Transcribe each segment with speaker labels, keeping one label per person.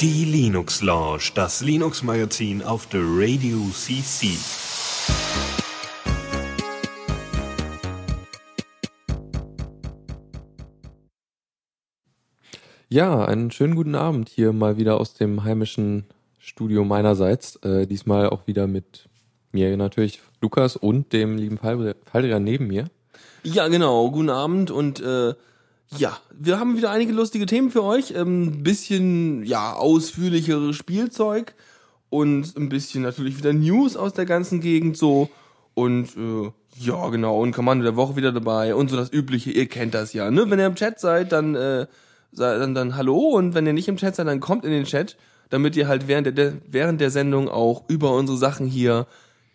Speaker 1: Die Linux Lounge, das Linux Magazin auf der Radio CC.
Speaker 2: Ja, einen schönen guten Abend hier mal wieder aus dem heimischen Studio meinerseits. Äh, diesmal auch wieder mit mir natürlich, Lukas und dem lieben Faldrian neben mir.
Speaker 3: Ja, genau. Guten Abend und äh, ja, wir haben wieder einige lustige Themen für euch. Ein ähm, bisschen, ja, ausführlicheres Spielzeug und ein bisschen natürlich wieder News aus der ganzen Gegend so. Und äh, ja, genau, und Kommando der Woche wieder dabei und so das Übliche, ihr kennt das ja, ne? Wenn ihr im Chat seid, dann äh, dann, dann hallo und wenn ihr nicht im Chat seid, dann kommt in den Chat, damit ihr halt während der, während der Sendung auch über unsere Sachen hier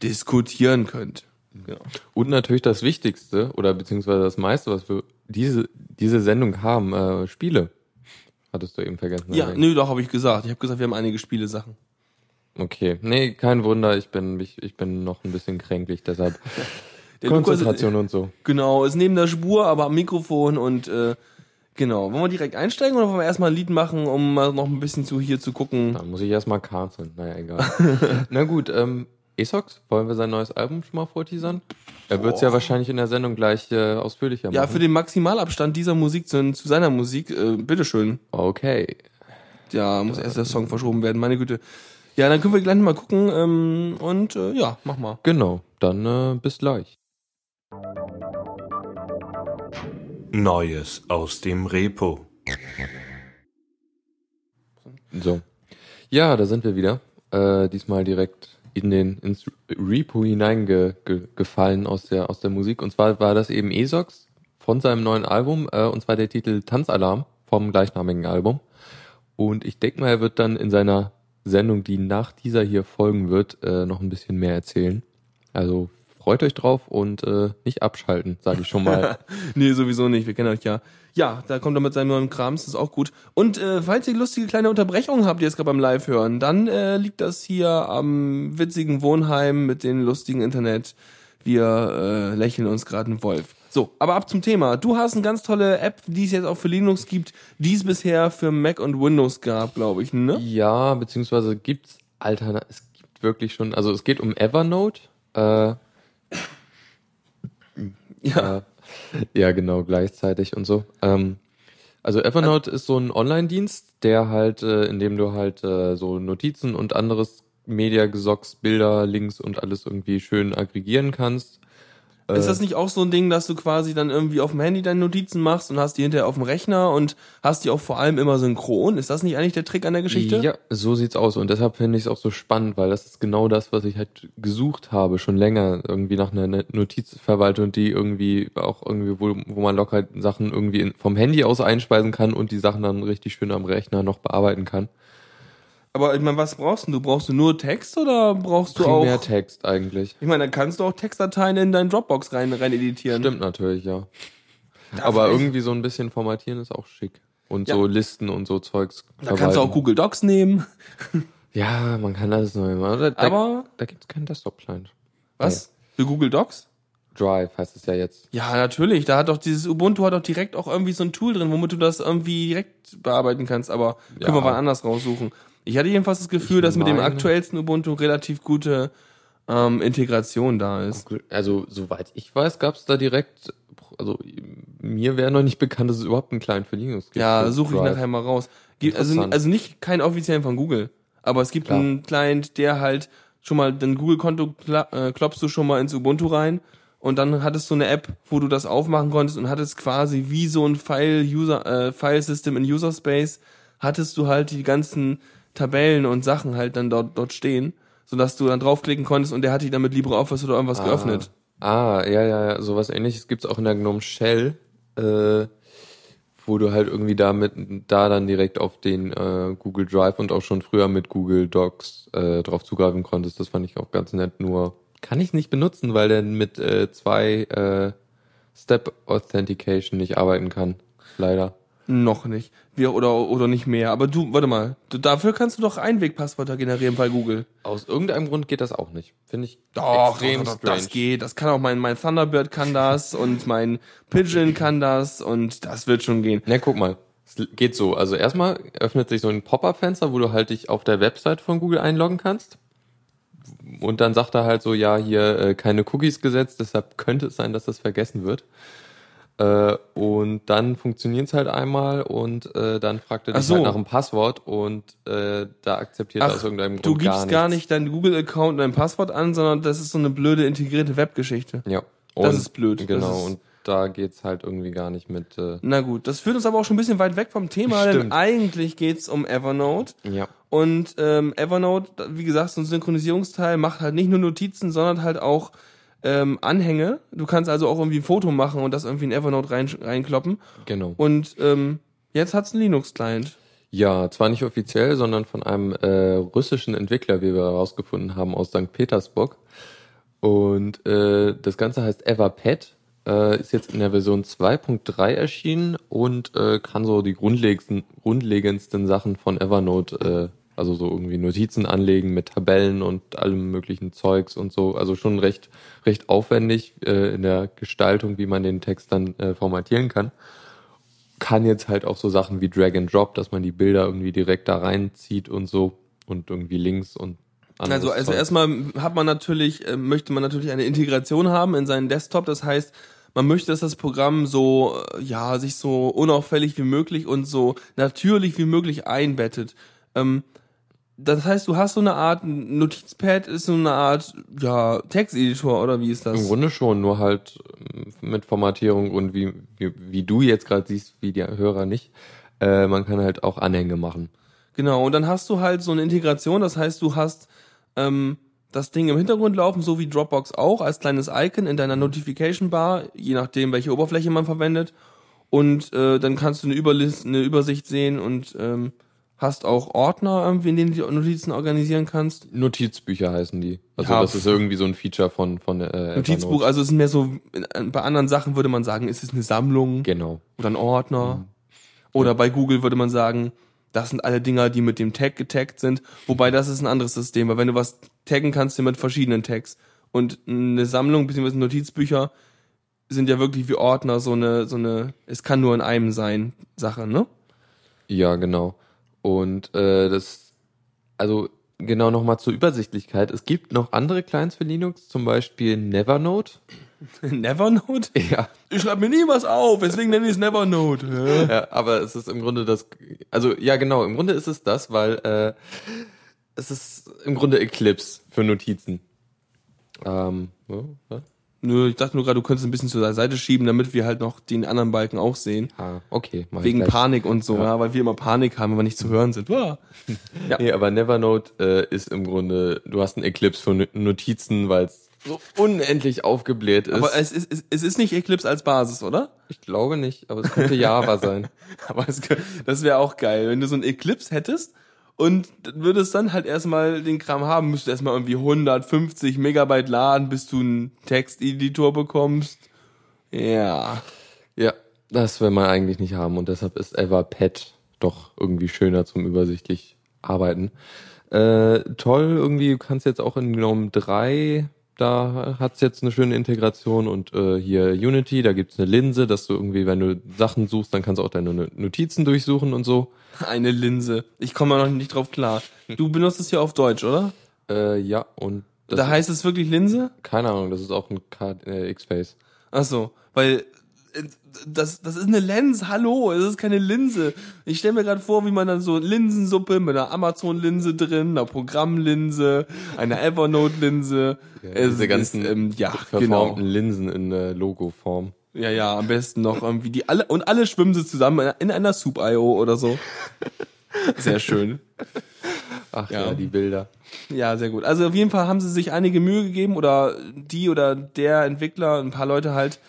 Speaker 3: diskutieren könnt.
Speaker 2: Genau. Und natürlich das Wichtigste oder beziehungsweise das meiste, was wir diese, diese Sendung haben, äh, Spiele. Hattest du eben vergessen.
Speaker 3: Ja, nö, doch, habe ich gesagt. Ich habe gesagt, wir haben einige Spiele-Sachen.
Speaker 2: Okay, nee, kein Wunder, ich bin, ich, ich bin noch ein bisschen kränklich, deshalb Konzentration Lukas, und so.
Speaker 3: Genau, ist neben der Spur, aber am Mikrofon und äh, Genau. Wollen wir direkt einsteigen oder wollen wir erstmal ein Lied machen, um mal noch ein bisschen zu hier zu gucken?
Speaker 2: Da muss ich erstmal canceln. Naja, egal. Na gut, ähm, Esox, wollen wir sein neues Album schon mal vorteasern? Er wird es ja wahrscheinlich in der Sendung gleich äh, ausführlicher machen.
Speaker 3: Ja, für den Maximalabstand dieser Musik zu, zu seiner Musik, äh, bitteschön.
Speaker 2: Okay.
Speaker 3: Ja, muss erst der Song verschoben werden, meine Güte. Ja, dann können wir gleich mal gucken ähm, und äh, ja, mach mal.
Speaker 2: Genau, dann äh, bis gleich.
Speaker 1: Neues aus dem Repo.
Speaker 2: So. Ja, da sind wir wieder. Äh, diesmal direkt in den ins Repo hineingefallen ge, aus der aus der Musik. Und zwar war das eben Esox von seinem neuen Album, äh, und zwar der Titel Tanzalarm vom gleichnamigen Album. Und ich denke mal, er wird dann in seiner Sendung, die nach dieser hier folgen wird, äh, noch ein bisschen mehr erzählen. Also freut euch drauf und äh, nicht abschalten, sage ich schon mal.
Speaker 3: nee, sowieso nicht, wir kennen euch ja. Ja, da kommt er mit seinem neuen Krams, das ist auch gut. Und äh, falls ihr lustige kleine Unterbrechungen habt, die jetzt gerade beim Live hören, dann äh, liegt das hier am witzigen Wohnheim mit dem lustigen Internet. Wir äh, lächeln uns gerade einen Wolf. So, aber ab zum Thema. Du hast eine ganz tolle App, die es jetzt auch für Linux gibt, die es bisher für Mac und Windows gab, glaube ich, ne?
Speaker 2: Ja, beziehungsweise gibt's Alternativen. Es gibt wirklich schon, also es geht um Evernote. Äh, ja. ja, genau, gleichzeitig und so. Ähm, also Evernote ist so ein Online-Dienst, der halt, äh, in dem du halt äh, so Notizen und anderes Media-Gesocks, Bilder, Links und alles irgendwie schön aggregieren kannst.
Speaker 3: Ist das äh. nicht auch so ein Ding, dass du quasi dann irgendwie auf dem Handy deine Notizen machst und hast die hinterher auf dem Rechner und hast die auch vor allem immer synchron? Ist das nicht eigentlich der Trick an der Geschichte?
Speaker 2: Ja, so sieht's aus und deshalb finde ich es auch so spannend, weil das ist genau das, was ich halt gesucht habe, schon länger irgendwie nach einer Notizverwaltung, die irgendwie auch irgendwie, wo, wo man locker Sachen irgendwie vom Handy aus einspeisen kann und die Sachen dann richtig schön am Rechner noch bearbeiten kann.
Speaker 3: Aber ich meine, was brauchst du? Brauchst du nur Text oder brauchst du
Speaker 2: Primär
Speaker 3: auch.
Speaker 2: Mehr Text eigentlich.
Speaker 3: Ich meine, dann kannst du auch Textdateien in deinen Dropbox rein, rein editieren.
Speaker 2: Stimmt natürlich, ja. Darf Aber ich? irgendwie so ein bisschen formatieren ist auch schick. Und ja. so Listen und so Zeugs.
Speaker 3: Da verwalten. kannst du auch Google Docs nehmen.
Speaker 2: ja, man kann alles neu machen. Da,
Speaker 3: Aber
Speaker 2: da gibt's keinen Desktop-Client.
Speaker 3: Was? Nee. Für Google Docs?
Speaker 2: Drive heißt es ja jetzt.
Speaker 3: Ja, natürlich. Da hat doch dieses Ubuntu hat doch direkt auch irgendwie so ein Tool drin, womit du das irgendwie direkt bearbeiten kannst. Aber können ja. wir mal anders raussuchen. Ich hatte jedenfalls das Gefühl, ich dass mit dem aktuellsten Ubuntu relativ gute ähm, Integration da ist.
Speaker 2: Also, soweit ich weiß, gab es da direkt, also mir wäre noch nicht bekannt, dass es überhaupt einen Client für Linux gibt.
Speaker 3: Ja, suche ich nachher mal raus. also, also nicht keinen offiziellen von Google, aber es gibt Klar. einen Client, der halt schon mal dein Google-Konto äh, klopfst du schon mal ins Ubuntu rein und dann hattest du eine App, wo du das aufmachen konntest und hattest quasi wie so ein File-User, äh, File-System in User Space, hattest du halt die ganzen Tabellen und Sachen halt dann dort, dort stehen, sodass du dann draufklicken konntest und der hat die dann mit LibreOffice oder irgendwas ah. geöffnet.
Speaker 2: Ah, ja, ja, ja, sowas ähnliches gibt's auch in der GNOME Shell, äh, wo du halt irgendwie damit da dann direkt auf den äh, Google Drive und auch schon früher mit Google Docs äh, drauf zugreifen konntest. Das fand ich auch ganz nett, nur kann ich nicht benutzen, weil der mit äh, zwei äh, Step Authentication nicht arbeiten kann. Leider.
Speaker 3: Noch nicht. Wir, oder, oder nicht mehr. Aber du, warte mal. Du, dafür kannst du doch Einwegpasswörter generieren bei Google.
Speaker 2: Aus irgendeinem Grund geht das auch nicht. Finde ich
Speaker 3: Doch,
Speaker 2: extrem
Speaker 3: doch, doch,
Speaker 2: strange.
Speaker 3: das geht. Das kann auch mein, mein Thunderbird kann das und mein Pigeon kann das und das wird schon gehen.
Speaker 2: Na, guck mal. Es geht so. Also erstmal öffnet sich so ein Pop-up-Fenster, wo du halt dich auf der Website von Google einloggen kannst. Und dann sagt er halt so, ja, hier äh, keine Cookies gesetzt, deshalb könnte es sein, dass das vergessen wird. Äh, und dann funktioniert es halt einmal und äh, dann fragt er
Speaker 3: Ach
Speaker 2: dich
Speaker 3: so.
Speaker 2: halt nach einem Passwort und äh, da akzeptiert er aus irgendeinem Grund
Speaker 3: du gibst
Speaker 2: gar,
Speaker 3: gar, nicht deinen Google-Account und dein Passwort an, sondern das ist so eine blöde integrierte Webgeschichte.
Speaker 2: Ja.
Speaker 3: Das
Speaker 2: Und-
Speaker 3: ist blöd.
Speaker 2: Genau,
Speaker 3: Das ist-
Speaker 2: und da geht's halt irgendwie gar nicht mit. Äh,
Speaker 3: Na gut, das führt uns aber auch schon ein bisschen weit weg vom Thema, denn
Speaker 2: Stimmt.
Speaker 3: eigentlich geht's um Evernote.
Speaker 2: ja.
Speaker 3: Und ähm, Evernote, wie gesagt, so ein Synchronisierungsteil macht halt nicht nur Notizen, sondern halt auch ähm, Anhänge. Du kannst also auch irgendwie ein Foto machen und das irgendwie in Evernote rein, reinkloppen.
Speaker 2: Genau.
Speaker 3: Und ähm, jetzt hat's einen Linux-Client.
Speaker 2: Ja, zwar nicht offiziell, sondern von einem äh, russischen Entwickler, wie wir herausgefunden haben, aus St. Petersburg. Und äh, das Ganze heißt Everpad, äh, ist jetzt in der Version 2.3 erschienen und äh, kann so die grundlegendsten, grundlegendsten Sachen von Evernote, äh, also so irgendwie Notizen anlegen mit Tabellen und allem möglichen Zeugs und so. Also schon recht, recht aufwendig äh, in der Gestaltung, wie man den Text dann äh, formatieren kann kann jetzt halt auch so Sachen wie Drag and Drop, dass man die Bilder irgendwie direkt da reinzieht und so und irgendwie Links und
Speaker 3: Also, also
Speaker 2: Zeug.
Speaker 3: erstmal hat man natürlich, äh, möchte man natürlich eine Integration haben in seinen Desktop. Das heißt, man möchte, dass das Programm so, äh, ja, sich so unauffällig wie möglich und so natürlich wie möglich einbettet. Ähm, das heißt, du hast so eine Art Notizpad, ist so eine Art, ja, Texteditor oder wie ist das?
Speaker 2: Im Grunde schon, nur halt ähm, mit Formatierung und wie, wie, wie du jetzt gerade siehst, wie die Hörer nicht. Äh, man kann halt auch Anhänge machen.
Speaker 3: Genau, und dann hast du halt so eine Integration, das heißt, du hast ähm, das Ding im Hintergrund laufen, so wie Dropbox auch, als kleines Icon in deiner Notification Bar, je nachdem, welche Oberfläche man verwendet. Und äh, dann kannst du eine, Überlist, eine Übersicht sehen und ähm, hast auch Ordner, irgendwie, in denen du die Notizen organisieren kannst.
Speaker 2: Notizbücher heißen die. Also
Speaker 3: Ja,
Speaker 2: das ist irgendwie so ein Feature von von äh,
Speaker 3: Notizbuch,
Speaker 2: Evernote.
Speaker 3: also es ist mehr so, bei anderen Sachen würde man sagen, es ist eine Sammlung
Speaker 2: Genau.
Speaker 3: oder ein Ordner. Oder bei Google würde man sagen, das sind alle Dinger, die mit dem Tag getaggt sind. Wobei das ist ein anderes System, weil wenn du was taggen kannst, mit verschiedenen Tags. Und eine Sammlung bzw. Notizbücher sind ja wirklich wie Ordner so eine, so eine, es kann nur in einem sein, Sache, ne?
Speaker 2: Ja, genau. Und äh, das, also genau nochmal zur Übersichtlichkeit. Es gibt noch andere Clients für Linux, zum Beispiel Nevernote.
Speaker 3: Nevernote?
Speaker 2: Ja.
Speaker 3: Ich schreibe mir nie was auf, deswegen nenne ich es Nevernote. Hä?
Speaker 2: Ja, aber es ist im Grunde das, also ja genau, im Grunde ist es das, weil äh, es ist im Grunde Eclipse für Notizen. Ähm, ja, ja.
Speaker 3: Nö, ich dachte nur gerade, du könntest ein bisschen zur Seite schieben, damit wir halt noch den anderen Balken auch sehen.
Speaker 2: Ah, okay.
Speaker 3: Wegen. Panik und so,
Speaker 2: Ja.
Speaker 3: ja. weil wir immer Panik haben, wenn wir nicht zu hören sind. Ja.
Speaker 2: Nee, aber Nevernote äh, ist im Grunde, du hast einen Eclipse No- Notizen, weil es so unendlich aufgebläht ist.
Speaker 3: Aber es ist, es, ist nicht Eclipse als Basis, oder?
Speaker 2: ich glaube nicht, aber es könnte Java sein.
Speaker 3: Aber es, das wäre auch geil, wenn du so ein Eclipse hättest und würdest dann halt erstmal den Kram haben, müsstest erstmal irgendwie 150 Megabyte laden, bis du einen Texteditor bekommst. Ja.
Speaker 2: Ja, das will man eigentlich nicht haben und deshalb ist Everpad doch irgendwie schöner zum übersichtlich arbeiten. Äh, toll, irgendwie, du kannst jetzt auch in GNOME 3, da hat's jetzt eine schöne Integration und äh, hier Unity, da gibt's eine Linse, dass du irgendwie, wenn du Sachen suchst, dann kannst du auch deine Notizen durchsuchen und so.
Speaker 3: Eine Linse. Ich komme noch nicht drauf klar. Du benutzt es ja auf Deutsch, oder?
Speaker 2: Äh, ja, und
Speaker 3: da heißt es wirklich Linse?
Speaker 2: keine Ahnung, das ist auch ein K äh, X-Face.
Speaker 3: Ach so, weil das, das ist eine Lens, hallo, es ist keine Linse. Ich stelle mir gerade vor, wie man dann so Linsensuppe mit einer Amazon-Linse drin, einer Programmlinse, einer Evernote-Linse.
Speaker 2: Ja,
Speaker 3: Es
Speaker 2: diese ganzen
Speaker 3: ist, ähm, ja,
Speaker 2: verformten
Speaker 3: genau.
Speaker 2: Linsen in äh, Logo-Form.
Speaker 3: Ja, ja, am besten noch irgendwie die alle und alle schwimmen sie zusammen in einer Soup.io oder so. Sehr schön.
Speaker 2: Ach
Speaker 3: Ja.
Speaker 2: ja, die Bilder.
Speaker 3: Ja, sehr gut. Also auf jeden Fall haben sie sich einige Mühe gegeben oder die oder der Entwickler, ein paar Leute halt,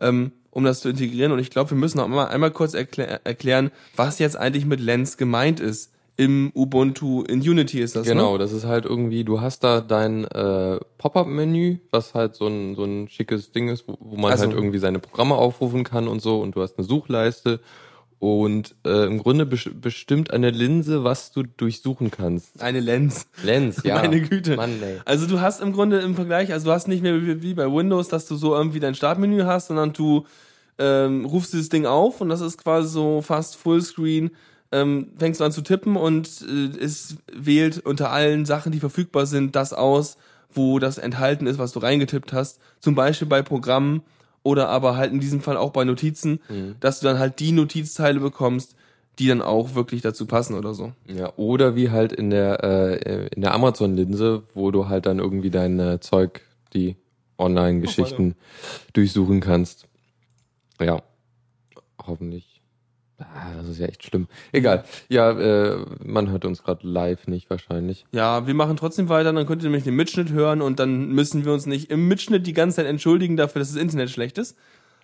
Speaker 3: ähm, um das zu integrieren. Und ich glaube, wir müssen noch mal einmal kurz erklä erklären, was jetzt eigentlich mit Lens gemeint ist. Im Ubuntu, in Unity ist das,
Speaker 2: Genau,
Speaker 3: ne?
Speaker 2: das ist halt irgendwie, du hast da dein äh, Pop-up-Menü, was halt so ein, so ein schickes Ding ist, wo, wo man
Speaker 3: Also-
Speaker 2: halt irgendwie seine Programme aufrufen kann und so und du hast eine Suchleiste und äh, im Grunde bes bestimmt eine Linse, was du durchsuchen kannst.
Speaker 3: Eine Lens.
Speaker 2: Lens, ja.
Speaker 3: Meine Güte.
Speaker 2: Mann, ey.
Speaker 3: Also du hast im Grunde im Vergleich, also du hast nicht mehr wie, wie bei Windows, dass du so irgendwie dein Startmenü hast, sondern du ähm, rufst dieses Ding auf und das ist quasi so fast Fullscreen. Ähm, fängst du an zu tippen und äh, es wählt unter allen Sachen, die verfügbar sind, das aus, wo das enthalten ist, was du reingetippt hast. Zum Beispiel bei Programmen oder aber halt in diesem Fall auch bei Notizen, dass du dann halt die Notizteile bekommst, die dann auch wirklich dazu passen oder so.
Speaker 2: Ja, oder wie halt in der äh, in der Amazon-Linse, wo du halt dann irgendwie dein äh, Zeug, die Online-Geschichten durchsuchen kannst. Ja, hoffentlich. Ah, das ist ja echt schlimm. Egal. Ja, äh, man hört uns gerade live nicht wahrscheinlich.
Speaker 3: Ja, wir machen trotzdem weiter, dann könnt ihr nämlich den Mitschnitt hören und dann müssen wir uns nicht im Mitschnitt die ganze Zeit entschuldigen dafür, dass das Internet schlecht ist.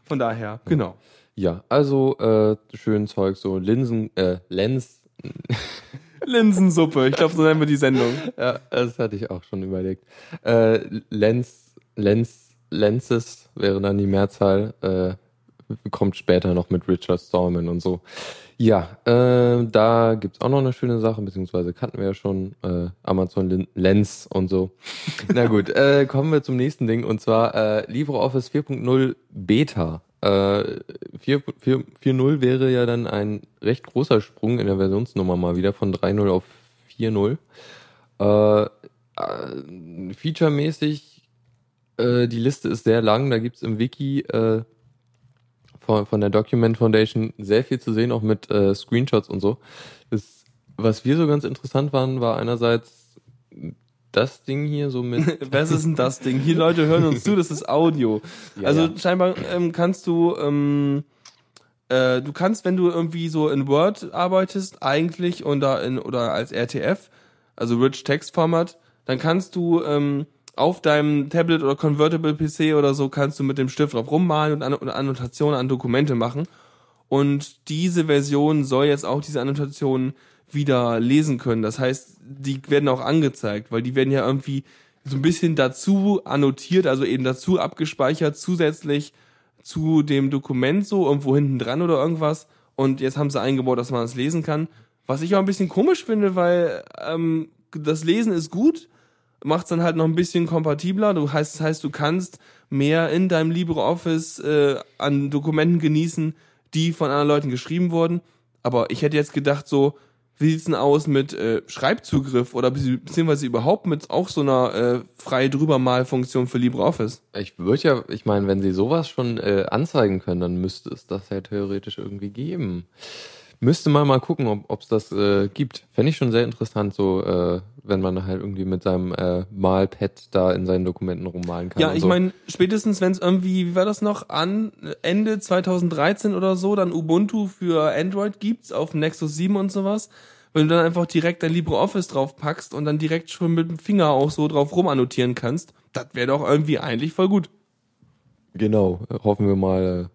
Speaker 3: Von daher, genau.
Speaker 2: Ja, also äh, schön Zeug, so Linsen, äh, Lens.
Speaker 3: Linsensuppe, ich glaube, so nennen wir die Sendung.
Speaker 2: Ja, das hatte ich auch schon überlegt. Äh, Lens, Lens, Lenses wäre dann die Mehrzahl. Äh, kommt später noch mit Richard Stallman und so. Ja, äh, da gibt's auch noch eine schöne Sache, beziehungsweise kannten wir ja schon äh, Amazon Lens und so. Na gut, äh, kommen wir zum nächsten Ding und zwar äh, LibreOffice 4.0 Beta. Äh, 4 4 4.0 wäre ja dann ein recht großer Sprung in der Versionsnummer mal wieder von 3.0 auf 4.0. Äh, äh, featuremäßig, äh, die Liste ist sehr lang, da gibt's im Wiki äh, von, von der Document Foundation sehr viel zu sehen, auch mit äh, Screenshots und so. Das, was wir so ganz interessant waren, war einerseits das Ding hier so mit.
Speaker 3: Was ist denn das Ding? Hier Leute hören uns zu, das ist Audio.
Speaker 2: Ja,
Speaker 3: also
Speaker 2: ja.
Speaker 3: scheinbar ähm, kannst du, ähm, äh, du kannst, wenn du irgendwie so in Word arbeitest, eigentlich oder in oder als RTF, also Rich Text Format, dann kannst du ähm, auf deinem Tablet oder Convertible PC oder so kannst du mit dem Stift drauf rummalen und, An und Annotationen an Dokumente machen. Und diese Version soll jetzt auch diese Annotationen wieder lesen können. Das heißt, die werden auch angezeigt, weil die werden ja irgendwie so ein bisschen dazu annotiert, also eben dazu abgespeichert, zusätzlich zu dem Dokument so irgendwo hinten dran oder irgendwas. Und jetzt haben sie eingebaut, dass man das lesen kann. Was ich auch ein bisschen komisch finde, weil ähm, das Lesen ist gut, macht es dann halt noch ein bisschen kompatibler. Du heißt, das heißt, du kannst mehr in deinem LibreOffice äh, an Dokumenten genießen, die von anderen Leuten geschrieben wurden. Aber ich hätte jetzt gedacht, so, wie sieht's denn aus mit äh, Schreibzugriff oder bezieh- beziehungsweise überhaupt mit auch so einer äh, frei drüber mal Funktion für LibreOffice?
Speaker 2: Ich würde ja, ich meine, wenn sie sowas schon äh, anzeigen können, dann müsste es das ja theoretisch irgendwie geben. Müsste man mal gucken, ob es das äh, gibt. Fände ich schon sehr interessant, so äh, wenn man halt irgendwie mit seinem äh, Malpad da in seinen Dokumenten rummalen kann.
Speaker 3: Ja, ich
Speaker 2: so.
Speaker 3: meine, spätestens wenn es irgendwie, wie war das noch, an Ende 2013 oder so, dann Ubuntu für Android gibt's auf Nexus 7 und sowas, wenn du dann einfach direkt dein LibreOffice drauf packst und dann direkt schon mit dem Finger auch so drauf rumannotieren kannst, das wäre doch irgendwie eigentlich voll gut.
Speaker 2: Genau, äh, hoffen wir mal.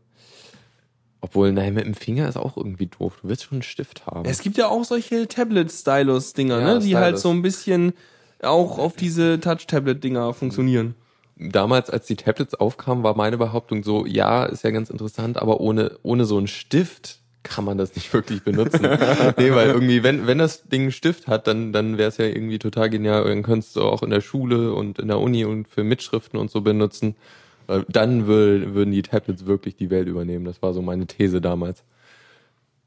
Speaker 2: Obwohl, nein, mit dem Finger ist auch irgendwie doof. Du willst schon einen Stift haben.
Speaker 3: Es gibt ja auch solche Tablet-Stylus-Dinger,
Speaker 2: Ja,
Speaker 3: ne, die
Speaker 2: Stylus.
Speaker 3: halt so ein bisschen auch auf diese Touch-Tablet-Dinger funktionieren.
Speaker 2: Damals, als die Tablets aufkamen, war meine Behauptung so, ja, ist ja ganz interessant, aber ohne, ohne so einen Stift kann man das nicht wirklich benutzen. nee, weil irgendwie, wenn, wenn das Ding einen Stift hat, dann, dann wäre es ja irgendwie total genial. Dann könntest du auch in der Schule und in der Uni und für Mitschriften und so benutzen. Weil Dann wür- würden die Tablets wirklich die Welt übernehmen. Das war so meine These damals.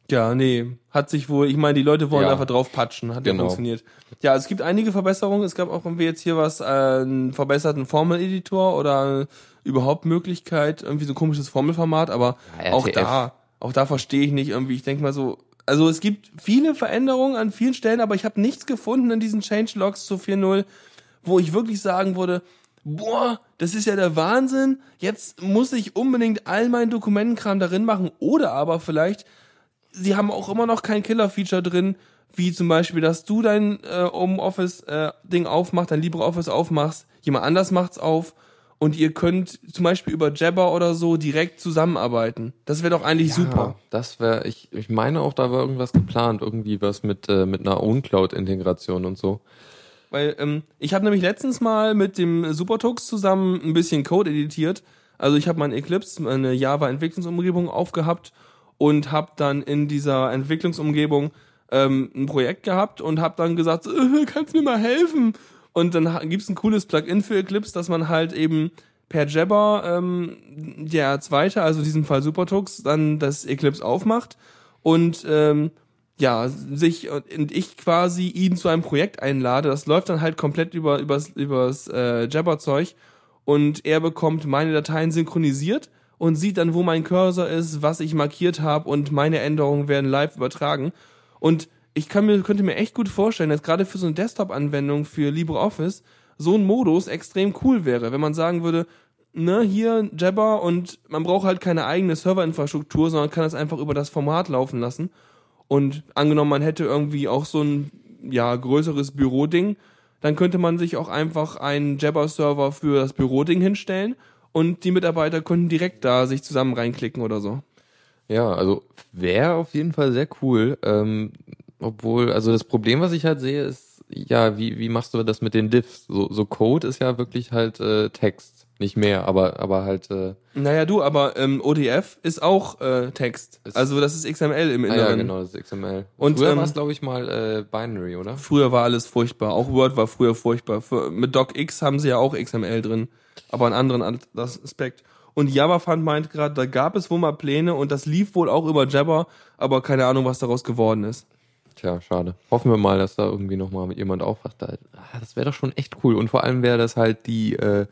Speaker 3: Ja, nee, hat sich wohl, ich meine, die Leute wollen
Speaker 2: Ja.
Speaker 3: einfach drauf patschen, hat
Speaker 2: Genau.
Speaker 3: ja funktioniert. Ja, es gibt einige Verbesserungen, es gab auch irgendwie jetzt hier was, äh, einen verbesserten Formel-Editor oder äh, überhaupt Möglichkeit, irgendwie so ein komisches Formelformat, aber
Speaker 2: Ja,
Speaker 3: auch da, auch da verstehe ich nicht irgendwie, ich denke mal so, also es gibt viele Veränderungen an vielen Stellen, aber ich habe nichts gefunden in diesen Changelogs zu 4.0, wo ich wirklich sagen würde, boah, das ist ja der Wahnsinn, jetzt muss ich unbedingt all meinen Dokumentenkram darin machen oder aber vielleicht sie haben auch immer noch kein Killer-Feature drin, wie zum Beispiel, dass du dein äh, Home-Office-Ding aufmachst, dein LibreOffice aufmachst, jemand anders macht's auf und ihr könnt zum Beispiel über Jabber oder so direkt zusammenarbeiten. Das wäre doch eigentlich super.
Speaker 2: Ja, das wäre, ich, ich meine auch, da war irgendwas geplant, irgendwie was mit, äh, mit einer OwnCloud-Integration und so.
Speaker 3: Weil ähm, ich habe nämlich letztens mal mit dem Supertux zusammen ein bisschen Code editiert. Also ich habe mein Eclipse, meine Java-Entwicklungsumgebung aufgehabt und habe dann in dieser Entwicklungsumgebung ähm, ein Projekt gehabt und habe dann gesagt, äh, kannst du mir mal helfen? Und dann ha- gibt's ein cooles Plugin für Eclipse, dass man halt eben per Jabber ähm, der zweite, also in diesem Fall Supertux, dann das Eclipse aufmacht und ähm, ja, sich und ich quasi ihn zu einem Projekt einlade. Das läuft dann halt komplett über übers, übers äh, Jabber-Zeug und er bekommt meine Dateien synchronisiert und sieht dann, wo mein Cursor ist, was ich markiert habe und meine Änderungen werden live übertragen. Und ich kann mir, könnte mir echt gut vorstellen, dass gerade für so eine Desktop-Anwendung für LibreOffice so ein Modus extrem cool wäre, wenn man sagen würde, ne, hier Jabber und man braucht halt keine eigene Serverinfrastruktur, sondern kann das einfach über das Format laufen lassen. Und angenommen, man hätte irgendwie auch so ein ja, größeres Büroding, dann könnte man sich auch einfach einen Jabber-Server für das Büroding hinstellen und die Mitarbeiter könnten direkt da sich zusammen reinklicken oder so.
Speaker 2: Ja, also wäre auf jeden Fall sehr cool. Ähm, obwohl, also das Problem, was ich halt sehe, ist, ja, wie, wie machst du das mit den Diffs? So, so Code ist ja wirklich halt äh, Text, nicht mehr, aber, aber halt, äh,
Speaker 3: Naja, du, aber ähm, ODF ist auch äh, Text.
Speaker 2: Ist-
Speaker 3: also das ist XML im
Speaker 2: ah,
Speaker 3: Inneren.
Speaker 2: ja, genau, das ist XML.
Speaker 3: Und,
Speaker 2: früher
Speaker 3: ähm,
Speaker 2: war es, glaube ich, mal äh, Binary, oder?
Speaker 3: Früher war alles furchtbar. Auch Word war früher furchtbar. Für, mit DocX haben sie ja auch XML drin, aber einen anderen Aspekt. Und JavaFund meint gerade, da gab es wohl mal Pläne und das lief wohl auch über Jabber, aber keine Ahnung, was daraus geworden ist.
Speaker 2: Tja, schade. Hoffen wir mal, dass da irgendwie nochmal jemand aufwacht. Ah, das wäre doch schon echt cool. Und vor allem wäre das halt die äh,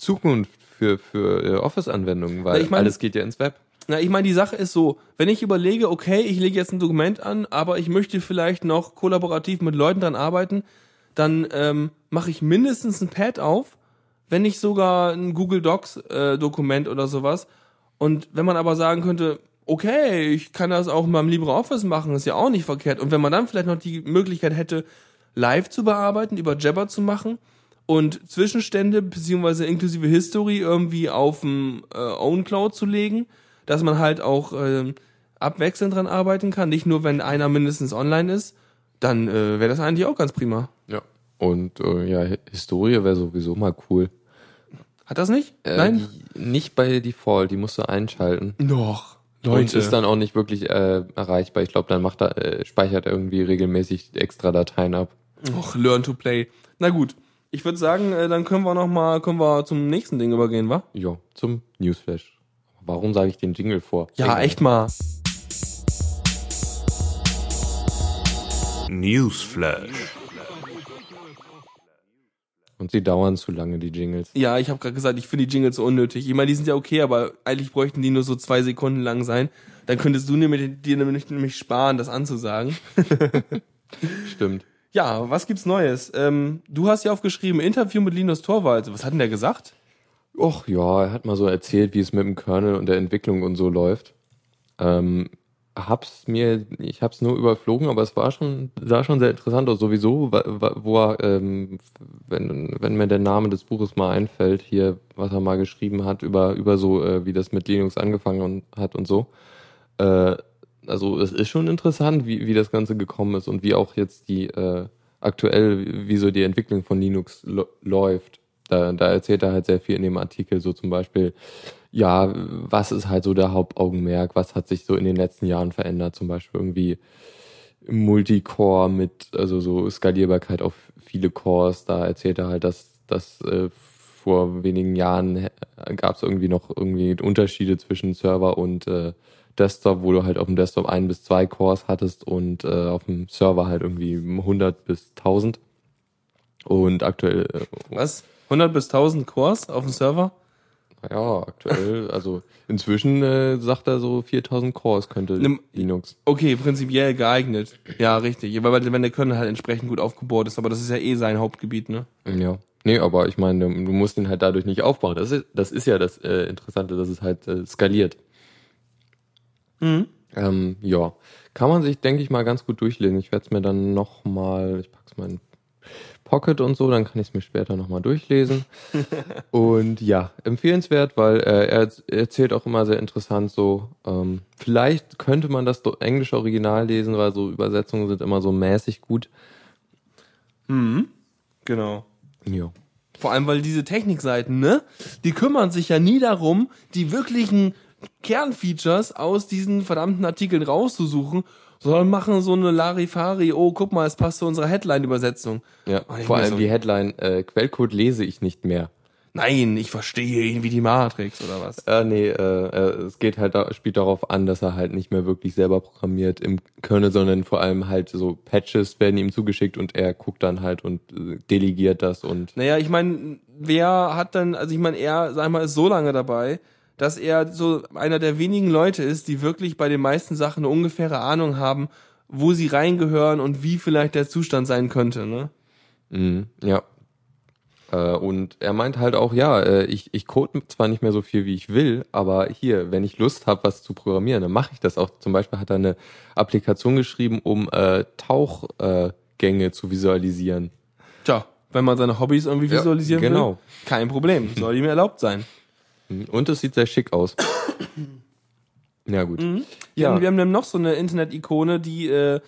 Speaker 2: Zukunft für, für äh, Office-Anwendungen, weil
Speaker 3: ich mein-
Speaker 2: alles geht ja ins Web.
Speaker 3: Na, ich meine, die Sache ist so, wenn ich überlege, okay, ich lege jetzt ein Dokument an, aber ich möchte vielleicht noch kollaborativ mit Leuten dran arbeiten, dann ähm, mache ich mindestens ein Pad auf, wenn nicht sogar ein Google Docs äh, oder sowas. Und wenn man aber sagen könnte, okay, ich kann das auch in meinem LibreOffice machen, ist ja auch nicht verkehrt. Und wenn man dann vielleicht noch die Möglichkeit hätte, live zu bearbeiten, über Jabber zu machen und Zwischenstände beziehungsweise inklusive History irgendwie auf dem äh, OwnCloud zu legen, dass man halt auch ähm, abwechselnd dran arbeiten kann, nicht nur wenn einer mindestens online ist, dann äh, wäre das eigentlich auch ganz prima.
Speaker 2: Ja. Und äh, ja, Hi- Historie wäre sowieso mal cool.
Speaker 3: Hat das nicht?
Speaker 2: Äh,
Speaker 3: Nein?
Speaker 2: Die, nicht bei Default, die musst du einschalten.
Speaker 3: Doch.
Speaker 2: Und ist dann auch nicht wirklich äh, erreichbar. Ich glaube, dann macht er, äh, speichert er irgendwie regelmäßig extra Dateien ab.
Speaker 3: Och, learn to play. Na gut. Ich würde sagen, äh, dann können wir noch mal, können wir zum nächsten Ding übergehen, wa?
Speaker 2: Ja, zum Newsflash. Warum sage ich den Jingle vor?
Speaker 3: Ja,
Speaker 2: Egal.
Speaker 3: echt mal.
Speaker 1: Newsflash.
Speaker 2: Und sie dauern zu lange, die Jingles.
Speaker 3: Ja, ich habe gerade gesagt, ich finde die Jingles so unnötig. Ich meine, die sind ja okay, aber eigentlich bräuchten die nur so zwei Sekunden lang sein. Dann könntest du nämlich, dir nämlich, nämlich sparen, das anzusagen.
Speaker 2: Stimmt.
Speaker 3: Ja, was gibt's Neues? Ähm, du hast ja aufgeschrieben, Interview mit Linus Torvalds. Was hat denn der gesagt?
Speaker 2: Och ja, er hat mal so erzählt, wie es mit dem Kernel und der Entwicklung und so läuft. Ähm, hab's mir, ich hab's nur überflogen, aber es war schon, sah schon sehr interessant aus. Sowieso, wo er, ähm, wenn, wenn mir der Name des Buches mal einfällt, hier, was er mal geschrieben hat, über, über so, äh, wie das mit Linux angefangen und, hat und so. Äh, also es ist schon interessant, wie, wie das Ganze gekommen ist und wie auch jetzt die äh, aktuell, wie so die Entwicklung von Linux läuft. Da, da erzählt er halt sehr viel in dem Artikel, so zum Beispiel, ja, was ist halt so der Hauptaugenmerk, was hat sich so in den letzten Jahren verändert, zum Beispiel irgendwie Multicore mit, also so Skalierbarkeit auf viele Cores, da erzählt er halt, dass, dass äh, vor wenigen Jahren gab es irgendwie noch irgendwie Unterschiede zwischen Server und äh, Desktop, wo du halt auf dem Desktop ein bis zwei Cores hattest und äh, auf dem Server halt irgendwie 100 bis 1000. Und aktuell, äh,
Speaker 3: Was? 100 bis 1000 Cores auf dem Server?
Speaker 2: ja, aktuell, also inzwischen äh, sagt er so 4000 Cores könnte
Speaker 3: Nimm-
Speaker 2: Linux.
Speaker 3: Okay, prinzipiell geeignet. Ja, richtig. Weil wenn der Kernel halt entsprechend gut aufgebaut ist, aber das ist ja eh sein Hauptgebiet, ne?
Speaker 2: Ja. Nee, aber ich meine, du musst ihn halt dadurch nicht aufbauen. Das ist, das ist ja das äh, Interessante, dass es halt äh, skaliert.
Speaker 3: Mhm.
Speaker 2: Ähm, ja, kann man sich, denke ich mal, ganz gut durchlesen. Ich werde es mir dann noch mal, ich pack's mal in Pocket und so, dann kann ich es mir später noch mal durchlesen. und ja, empfehlenswert, weil äh, er erz- erzählt auch immer sehr interessant so. Ähm, vielleicht könnte man das englische Original lesen, weil so Übersetzungen sind immer so mäßig gut.
Speaker 3: Mhm. Genau.
Speaker 2: Ja.
Speaker 3: Vor allem, weil diese Technikseiten, ne, die kümmern sich ja nie darum, die wirklichen Kernfeatures aus diesen verdammten Artikeln rauszusuchen, sondern machen so eine Larifari, oh, guck mal, es passt zu unserer Headline-Übersetzung.
Speaker 2: Ja,
Speaker 3: ich
Speaker 2: vor allem
Speaker 3: so,
Speaker 2: die Headline, äh, Quellcode lese ich nicht mehr.
Speaker 3: Nein, ich verstehe ihn wie die Matrix oder was.
Speaker 2: Äh, nee, äh, äh, es geht halt, spielt darauf an, dass er halt nicht mehr wirklich selber programmiert im Kernel, sondern vor allem halt so Patches werden ihm zugeschickt und er guckt dann halt und äh, delegiert das und
Speaker 3: Naja, ich meine, wer hat dann, also ich meine, er, sag mal, ist so lange dabei, dass er so einer der wenigen Leute ist, die wirklich bei den meisten Sachen eine ungefähre Ahnung haben, wo sie reingehören und wie vielleicht der Zustand sein könnte, ne?
Speaker 2: Mhm, ja. Äh, und er meint halt auch, ja, äh, ich, ich code zwar nicht mehr so viel, wie ich will, aber hier, wenn ich Lust habe, was zu programmieren, dann mache ich das auch. Zum Beispiel hat er eine Applikation geschrieben, um äh, Tauchgänge äh, zu visualisieren.
Speaker 3: Tja, wenn man seine Hobbys irgendwie
Speaker 2: Ja,
Speaker 3: visualisieren will,
Speaker 2: genau.
Speaker 3: kein Problem, soll ihm erlaubt sein.
Speaker 2: Mhm, Und es sieht sehr schick aus. ja, gut.
Speaker 3: Wir,
Speaker 2: Ja.
Speaker 3: haben, wir haben dann noch so eine Internet-Ikone, die äh,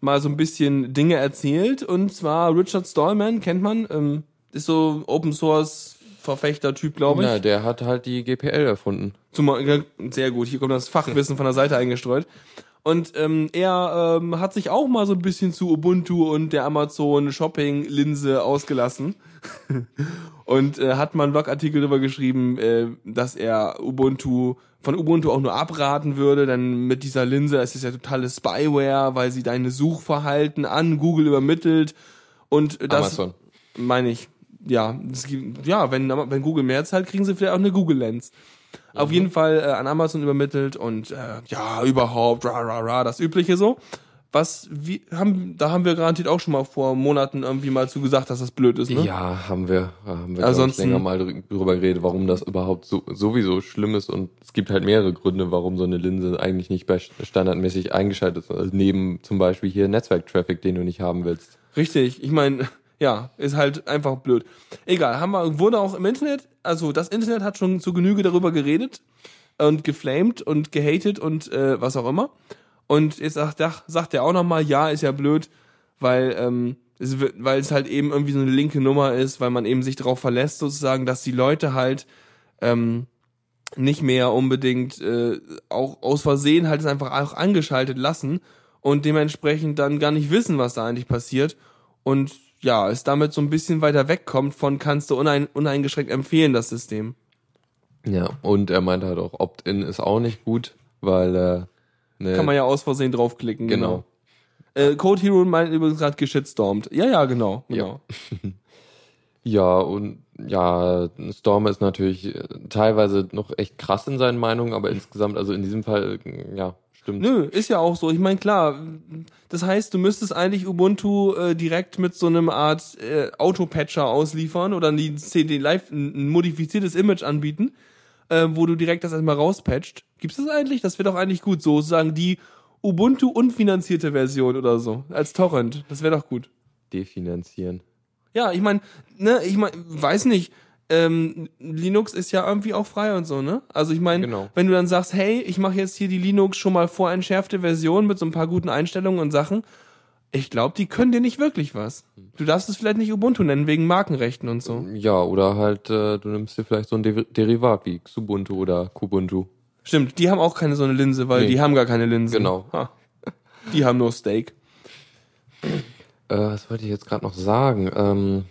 Speaker 3: mal so ein bisschen Dinge erzählt. Und zwar Richard Stallman, kennt man, ähm, ist so Open Source Verfechter-Typ, glaube ich.
Speaker 2: Ja, der hat halt die GPL erfunden.
Speaker 3: Zum, sehr gut, hier kommt das Fachwissen von der Seite eingestreut. Und ähm, er ähm, hat sich auch mal so ein bisschen zu Ubuntu und der Amazon Shopping Linse ausgelassen und äh, hat mal einen Blogartikel darüber geschrieben, äh, dass er Ubuntu von Ubuntu auch nur abraten würde, denn mit dieser Linse es ist ja totale Spyware, weil sie deine Suchverhalten an Google übermittelt und das
Speaker 2: Amazon.
Speaker 3: meine ich, ja, es gibt, ja, wenn, wenn Google mehr zahlt, kriegen sie vielleicht auch eine Google Lens. Auf jeden Fall äh, an Amazon übermittelt und äh, ja, überhaupt, ra, ra, ra, das Übliche so. Was, wie, haben, da haben wir garantiert auch schon mal vor Monaten irgendwie mal zu gesagt, dass das blöd ist, ne?
Speaker 2: Ja, haben wir, haben wir
Speaker 3: Ansonsten-
Speaker 2: länger mal drü- drüber geredet, warum das überhaupt so, sowieso schlimm ist. Und es gibt halt mehrere Gründe, warum so eine Linse eigentlich nicht bei standardmäßig eingeschaltet ist. Also neben zum Beispiel hier Netzwerktraffic, den du nicht haben willst.
Speaker 3: Richtig, ich meine, ja, ist halt einfach blöd. Egal, haben wir, wurde auch im Internet, also das Internet hat schon zu Genüge darüber geredet und geflamed und gehatet und äh, was auch immer. Und jetzt sagt, sagt er auch nochmal, ja, ist ja blöd, weil, ähm, es weil es halt eben irgendwie so eine linke Nummer ist, weil man eben sich darauf verlässt, sozusagen, dass die Leute halt ähm, nicht mehr unbedingt äh, auch aus Versehen halt es einfach auch angeschaltet lassen und dementsprechend dann gar nicht wissen, was da eigentlich passiert und ja, es damit so ein bisschen weiter wegkommt von kannst du unein, uneingeschränkt empfehlen, das System.
Speaker 2: Ja, und er meinte halt auch, Opt-in ist auch nicht gut, weil äh, ne,
Speaker 3: Kann man ja aus Versehen draufklicken, genau.
Speaker 2: genau.
Speaker 3: Äh, Code Hero meint übrigens gerade geschitstormt. Ja, ja, genau, genau.
Speaker 2: Ja, und ja, Storm ist natürlich äh, teilweise noch echt krass in seinen Meinungen, aber insgesamt, also in diesem Fall, äh, ja, stimmt.
Speaker 3: Nö, ist ja auch so. Ich meine, klar, das heißt, du müsstest eigentlich Ubuntu äh, direkt mit so einem Art äh, Autopatcher ausliefern oder die CD Live ein, ein modifiziertes Image anbieten, äh, wo du direkt das erstmal rauspatcht. Gibt's das eigentlich? Das wäre doch eigentlich gut, so sozusagen die Ubuntu unfinanzierte Version oder so als Torrent. Das wäre doch gut.
Speaker 2: Definanzieren.
Speaker 3: Ja, ich meine, ne, ich mein, weiß nicht, ähm, Linux ist ja irgendwie auch frei und so, ne? Also ich meine,
Speaker 2: Genau.
Speaker 3: wenn du dann sagst, hey, ich mache jetzt hier die Linux schon mal vorentschärfte Version mit so ein paar guten Einstellungen und Sachen, ich glaube, die können dir nicht wirklich was. Du darfst es vielleicht nicht Ubuntu nennen, wegen Markenrechten und so.
Speaker 2: Ja, oder halt, äh, du nimmst dir vielleicht so ein De Derivat wie Xubuntu oder Kubuntu.
Speaker 3: Stimmt, die haben auch keine so eine Linse, weil
Speaker 2: Nee.
Speaker 3: die haben gar keine Linse.
Speaker 2: Genau.
Speaker 3: Ha. Die haben nur Steak.
Speaker 2: Äh, was wollte ich jetzt gerade noch sagen? Ähm,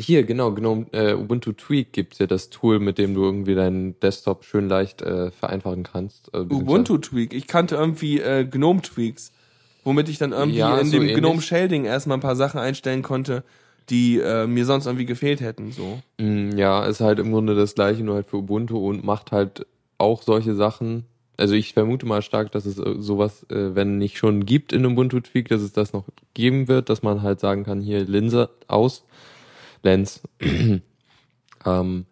Speaker 2: hier, genau, genau, äh, Ubuntu Tweak gibt's ja das Tool, mit dem du irgendwie deinen Desktop schön leicht äh, vereinfachen kannst. Äh,
Speaker 3: Ubuntu Tweak. Ich kannte irgendwie äh, Gnome Tweaks, womit ich dann irgendwie
Speaker 2: Ja,
Speaker 3: in
Speaker 2: so
Speaker 3: dem
Speaker 2: ähnlich.
Speaker 3: Gnome Shading erstmal ein paar Sachen einstellen konnte, die äh, mir sonst irgendwie gefehlt hätten. So.
Speaker 2: Mm, Ja, ist halt im Grunde das gleiche, nur halt für Ubuntu und macht halt auch solche Sachen. Also ich vermute mal stark, dass es äh, sowas, äh, wenn nicht schon gibt in Ubuntu Tweak, dass es das noch geben wird, dass man halt sagen kann, hier Linse aus, Lens. ähm,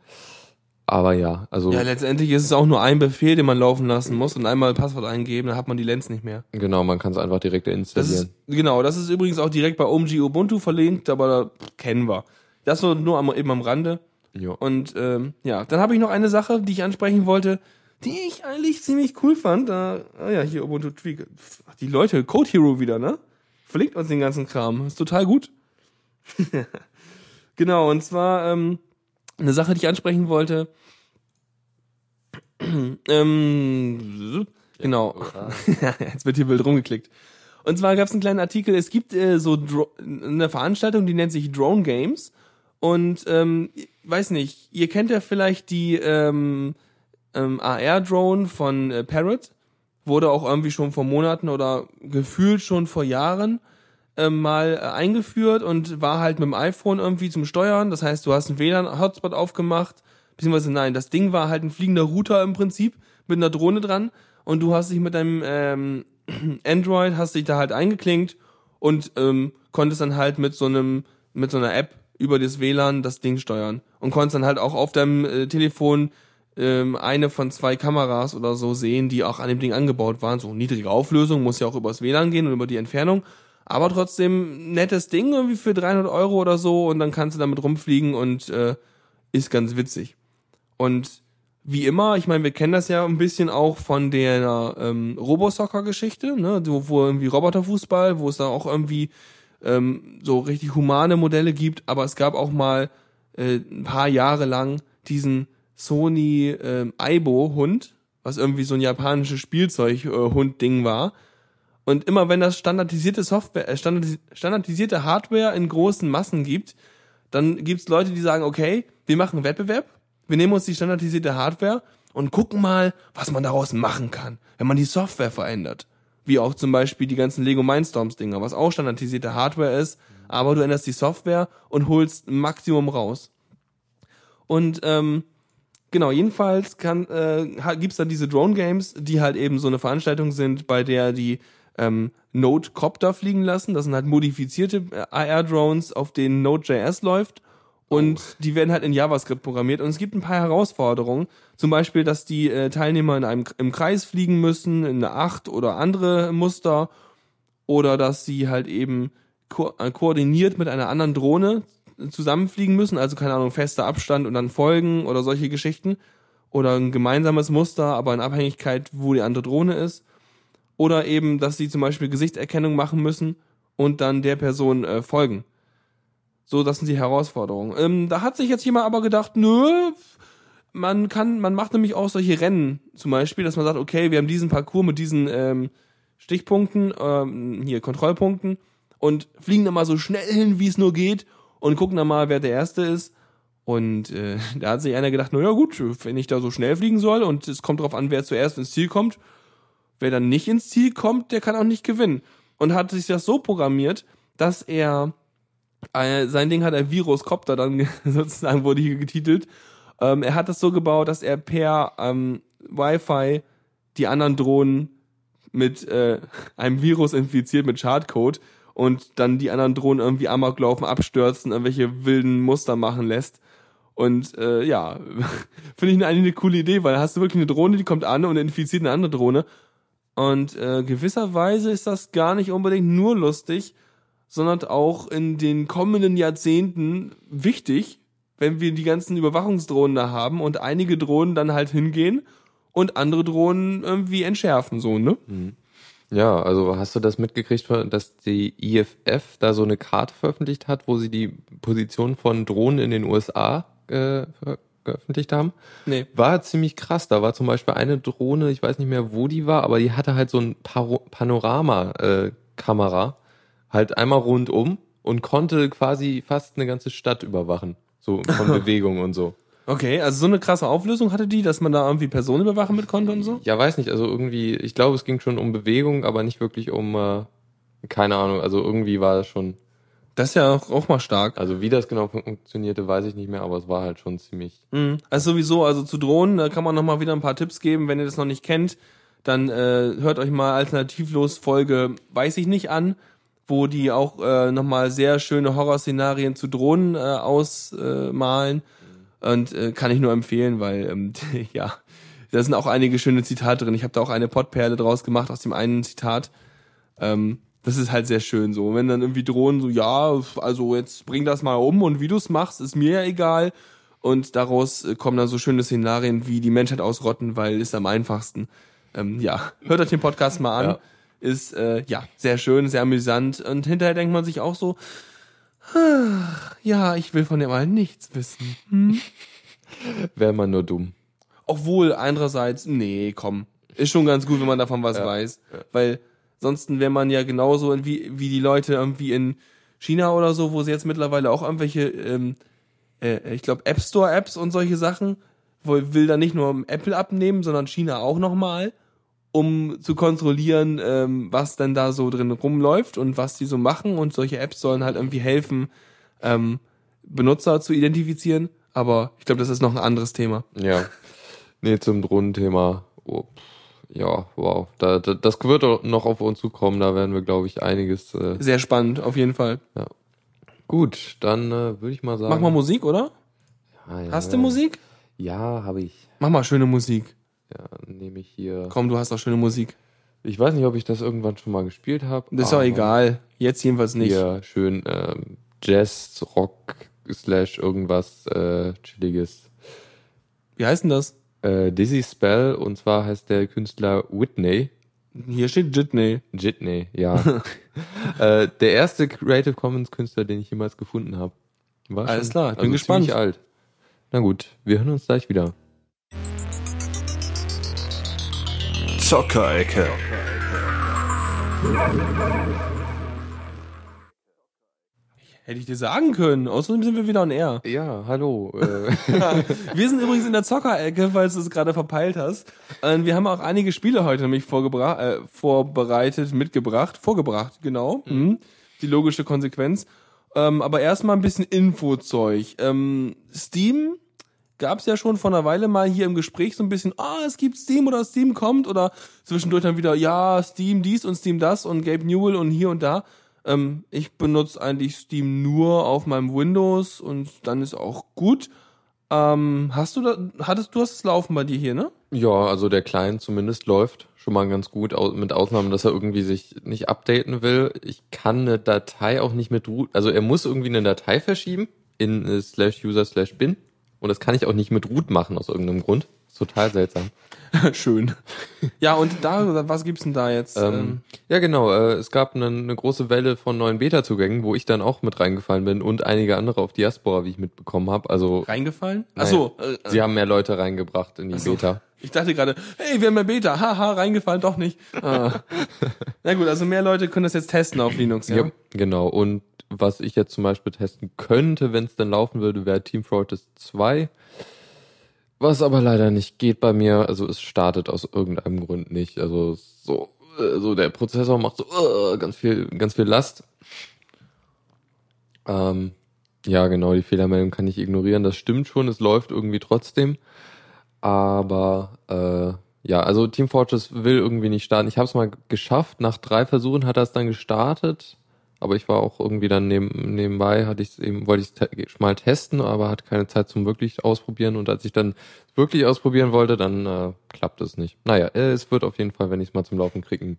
Speaker 2: aber ja, also
Speaker 3: Ja, letztendlich ist es auch nur ein Befehl, den man laufen lassen muss und einmal Passwort eingeben, dann hat man die Lens nicht mehr.
Speaker 2: genau, man kann es einfach direkt
Speaker 3: Das
Speaker 2: installieren.
Speaker 3: ist, genau, das ist übrigens auch direkt bei OMG Ubuntu verlinkt, aber da kennen wir. Das so nur am, eben am Rande.
Speaker 2: ja.
Speaker 3: Und ähm, ja, dann habe ich noch eine Sache, die ich ansprechen wollte, die ich eigentlich ziemlich cool fand. Da, ah ja, hier Ubuntu Tweak. Die Leute, Code Hero wieder, ne? Verlinkt uns den ganzen Kram. Ist total gut. genau, und zwar ähm, eine Sache, die ich ansprechen wollte. ähm, genau. Jetzt wird hier wild rumgeklickt. Und zwar gab es einen kleinen Artikel, es gibt äh, so Dro eine Veranstaltung, die nennt sich Drone Games. Und ähm, weiß nicht, ihr kennt ja vielleicht die ähm, ähm, AR-Drone von äh, Parrot. Wurde auch irgendwie schon vor Monaten oder gefühlt schon vor Jahren mal äh, eingeführt und war halt mit dem iPhone irgendwie zum Steuern. Das heißt, du hast einen WLAN-Hotspot aufgemacht, beziehungsweise nein, das Ding war halt ein fliegender Router im Prinzip mit einer Drohne dran und du hast dich mit deinem ähm, Android hast dich da halt eingeklinkt und ähm, konntest dann halt mit so einem mit so einer App über das WLAN das Ding steuern und konntest dann halt auch auf deinem äh, Telefon ähm, eine von zwei Kameras oder so sehen, die auch an dem Ding angebaut waren. So niedrige Auflösung, muss ja auch übers WLAN gehen und über die Entfernung. Aber trotzdem nettes Ding irgendwie für 300 Euro oder so und dann kannst du damit rumfliegen und äh, ist ganz witzig. Und wie immer, ich meine, wir kennen das ja ein bisschen auch von der ähm, Robosoccer-Geschichte, ne, wo, wo irgendwie Roboterfußball, wo es da auch irgendwie ähm, so richtig humane Modelle gibt, aber es gab auch mal äh, ein paar Jahre lang diesen Sony ähm, Aibo-Hund, was irgendwie so ein japanisches Spielzeug-Hund-Ding war. Und immer wenn das standardisierte Software, äh, standardis standardisierte Hardware in großen Massen gibt, dann gibt's Leute, die sagen, okay, wir machen einen Wettbewerb, wir nehmen uns die standardisierte Hardware und gucken mal, was man daraus machen kann, wenn man die Software verändert. Wie auch zum Beispiel die ganzen Lego Mindstorms Dinger, was auch standardisierte Hardware ist, aber du änderst die Software und holst ein Maximum raus. Und ähm, genau, jedenfalls kann äh, gibt's dann diese Drone Games, die halt eben so eine Veranstaltung sind, bei der die ähm, Node-Copter fliegen lassen. Das sind halt modifizierte äh, AR-Drones, auf denen Node.js läuft. Und oh. die werden halt in JavaScript programmiert. Und es gibt ein paar Herausforderungen. Zum Beispiel, dass die äh, Teilnehmer in einem im Kreis fliegen müssen, in einer Acht oder andere Muster. Oder dass sie halt eben ko äh, koordiniert mit einer anderen Drohne zusammenfliegen müssen. Also keine Ahnung, fester Abstand und dann folgen oder solche Geschichten. Oder ein gemeinsames Muster, aber in Abhängigkeit, wo die andere Drohne ist. Oder eben, dass sie zum Beispiel Gesichtserkennung machen müssen und dann der Person äh, folgen. So, das sind die Herausforderungen. Ähm, da hat sich jetzt jemand aber gedacht, nö, man kann, man macht nämlich auch solche Rennen, zum Beispiel, dass man sagt, okay, wir haben diesen Parcours mit diesen ähm, Stichpunkten, ähm, hier Kontrollpunkten und fliegen dann mal so schnell hin, wie es nur geht und gucken dann mal, wer der Erste ist. Und äh, da hat sich einer gedacht, na ja gut, wenn ich da so schnell fliegen soll und es kommt drauf an, wer zuerst ins Ziel kommt, wer dann nicht ins Ziel kommt, der kann auch nicht gewinnen. Und hat sich das so programmiert, dass er äh, sein Ding hat er Viruscopter dann sozusagen wurde hier getitelt. Ähm, er hat das so gebaut, dass er per ähm, Wi-Fi die anderen Drohnen mit äh, einem Virus infiziert mit Schadcode und dann die anderen Drohnen irgendwie amok laufen, abstürzen, irgendwelche wilden Muster machen lässt. Und äh, ja, finde ich eigentlich eine coole Idee, weil hast du wirklich eine Drohne, die kommt an und infiziert eine andere Drohne. Und äh, gewisserweise ist das gar nicht unbedingt nur lustig, sondern auch in den kommenden Jahrzehnten wichtig, wenn wir die ganzen Überwachungsdrohnen da haben und einige Drohnen dann halt hingehen und andere Drohnen irgendwie entschärfen, so, ne?
Speaker 2: Mhm. Ja, also hast du das mitgekriegt, dass die IFF da so eine Karte veröffentlicht hat, wo sie die Position von Drohnen in den USA äh, geöffentlicht haben. Nee. War ziemlich krass. Da war zum Beispiel eine Drohne, ich weiß nicht mehr, wo die war, aber die hatte halt so ein Panorama-Kamera, äh, halt einmal rundum und konnte quasi fast eine ganze Stadt überwachen. So von Bewegung und so.
Speaker 3: Okay, also so eine krasse Auflösung hatte die, dass man da irgendwie Personen überwachen mit konnte und so?
Speaker 2: Ja, weiß nicht. Also irgendwie, ich glaube, es ging schon um Bewegung, aber nicht wirklich um, äh, keine Ahnung. Also irgendwie war es schon
Speaker 3: das ist ja auch, auch mal stark.
Speaker 2: Also wie das genau funktionierte, weiß ich nicht mehr, aber es war halt schon ziemlich.
Speaker 3: Mhm. Also sowieso, also zu Drohnen, da kann man nochmal wieder ein paar Tipps geben. Wenn ihr das noch nicht kennt, dann äh, hört euch mal alternativlos Folge Weiß ich nicht an, wo die auch äh, nochmal sehr schöne Horrorszenarien zu Drohnen äh, ausmalen. Äh, Und äh, kann ich nur empfehlen, weil ähm, ja, da sind auch einige schöne Zitate drin. Ich habe da auch eine Pottperle draus gemacht aus dem einen Zitat. Ähm, das ist halt sehr schön so. Wenn dann irgendwie drohen, so, ja, also jetzt bring das mal um und wie du es machst, ist mir ja egal. Und daraus äh, kommen dann so schöne Szenarien wie die Menschheit ausrotten, weil ist am einfachsten. Ähm, ja, hört euch den Podcast mal an. Ja. Ist äh, ja sehr schön, sehr amüsant. Und hinterher denkt man sich auch so, ja, ich will von dem allen nichts wissen. Hm?
Speaker 2: Wäre man nur dumm.
Speaker 3: Obwohl, andererseits, nee, komm. Ist schon ganz gut, wenn man davon was
Speaker 2: Ja,
Speaker 3: weiß. Weil sonst wäre man ja genauso wie, wie die Leute irgendwie in China oder so, wo sie jetzt mittlerweile auch irgendwelche, ähm, äh, ich glaube, App Store Apps und solche Sachen, wo will da nicht nur Apple abnehmen, sondern China auch nochmal, um zu kontrollieren, ähm, was denn da so drin rumläuft und was die so machen. Und solche Apps sollen halt irgendwie helfen, ähm, Benutzer zu identifizieren. Aber ich glaube, das ist noch ein anderes Thema.
Speaker 2: Ja. Nee, zum Drohnenthema. Oh, ja, wow. Da, da, das wird noch auf uns zukommen. Da werden wir, glaube ich, einiges. Äh,
Speaker 3: Sehr spannend, auf jeden Fall.
Speaker 2: gut, dann äh, würde ich mal sagen.
Speaker 3: Mach mal Musik, oder?
Speaker 2: Ah, ja,
Speaker 3: Hast du
Speaker 2: ja.
Speaker 3: Musik?
Speaker 2: Ja, habe ich.
Speaker 3: Mach mal schöne Musik.
Speaker 2: Ja, nehme ich hier.
Speaker 3: Komm, du hast auch schöne Musik.
Speaker 2: Ich weiß nicht, ob ich das irgendwann schon mal gespielt habe.
Speaker 3: Das ist auch egal. Jetzt jedenfalls nicht.
Speaker 2: Hier schön ähm, Jazz, Rock, slash irgendwas äh, Chilliges.
Speaker 3: Wie heißt denn das?
Speaker 2: Äh, Dizzy Spell und zwar heißt der Künstler Whitney.
Speaker 3: Hier steht Jitney.
Speaker 2: Jitney, ja. äh, der erste Creative Commons Künstler, den ich jemals gefunden habe. War
Speaker 3: Alles
Speaker 2: schon-
Speaker 3: klar, ich bin gespannt.
Speaker 2: ziemlich alt. Na gut, wir hören uns gleich wieder.
Speaker 1: Zockerecke.
Speaker 3: Hätte ich dir sagen können. Außerdem sind wir wieder on air.
Speaker 2: Ja, hallo. Äh,
Speaker 3: Wir sind übrigens in der Zockerecke, falls du es gerade verpeilt hast. Und wir haben auch einige Spiele heute nämlich vorgebra äh, vorbereitet, mitgebracht. Vorgebracht, genau. Mhm. Die logische Konsequenz. Ähm, aber erstmal ein bisschen Infozeug. Ähm, Steam gab es ja schon vor einer Weile mal hier im Gespräch so ein bisschen, ah, es gibt Steam oder Steam kommt oder zwischendurch dann wieder, ja, Steam dies und Steam das und Gabe Newell und hier und da. Ähm, ich benutze eigentlich Steam nur auf meinem Windows und dann ist auch gut. Ähm, hast du da, hattest du hast es laufen bei dir hier, ne?
Speaker 2: ja, also der Client zumindest läuft schon mal ganz gut, mit Ausnahme, dass er irgendwie sich nicht updaten will. Ich kann eine Datei auch nicht mit root, also er muss irgendwie eine Datei verschieben in äh, slash user slash bin und das kann ich auch nicht mit root machen aus irgendeinem Grund. Total seltsam.
Speaker 3: Schön. Ja, und da, was gibt's denn da jetzt?
Speaker 2: Ähm, ja, genau. Äh, es gab eine, eine große Welle von neuen Beta-Zugängen, wo ich dann auch mit reingefallen bin und einige andere auf Diaspora, wie ich mitbekommen habe. Also
Speaker 3: reingefallen? Ach so, äh,
Speaker 2: sie haben mehr Leute reingebracht in die
Speaker 3: so.
Speaker 2: Beta.
Speaker 3: ich dachte gerade, hey, wir haben ja Beta, haha, reingefallen, doch nicht. Ah. Na gut, also mehr Leute können das jetzt testen auf Linux, ja?
Speaker 2: Ja, genau. Und was ich jetzt zum Beispiel testen könnte, wenn es dann laufen würde, wäre Team Fortress 2. Was aber leider nicht geht bei mir. Also es startet aus irgendeinem Grund nicht. Also so, äh, so der Prozessor macht so äh, ganz viel, ganz viel Last. Ähm, ja, genau, die Fehlermeldung kann ich ignorieren. Das stimmt schon, es läuft irgendwie trotzdem. Aber äh, ja, also Team Fortress will irgendwie nicht starten. Ich habe es mal geschafft. Nach drei Versuchen hat er es dann gestartet. Aber ich war auch irgendwie dann neben, nebenbei, hatte ich eben, wollte ich es te mal testen, aber hatte keine Zeit zum wirklich ausprobieren. Und als ich dann wirklich ausprobieren wollte, dann äh, klappt es nicht. Naja, äh, es wird auf jeden Fall, wenn ich es mal zum Laufen kriege, ein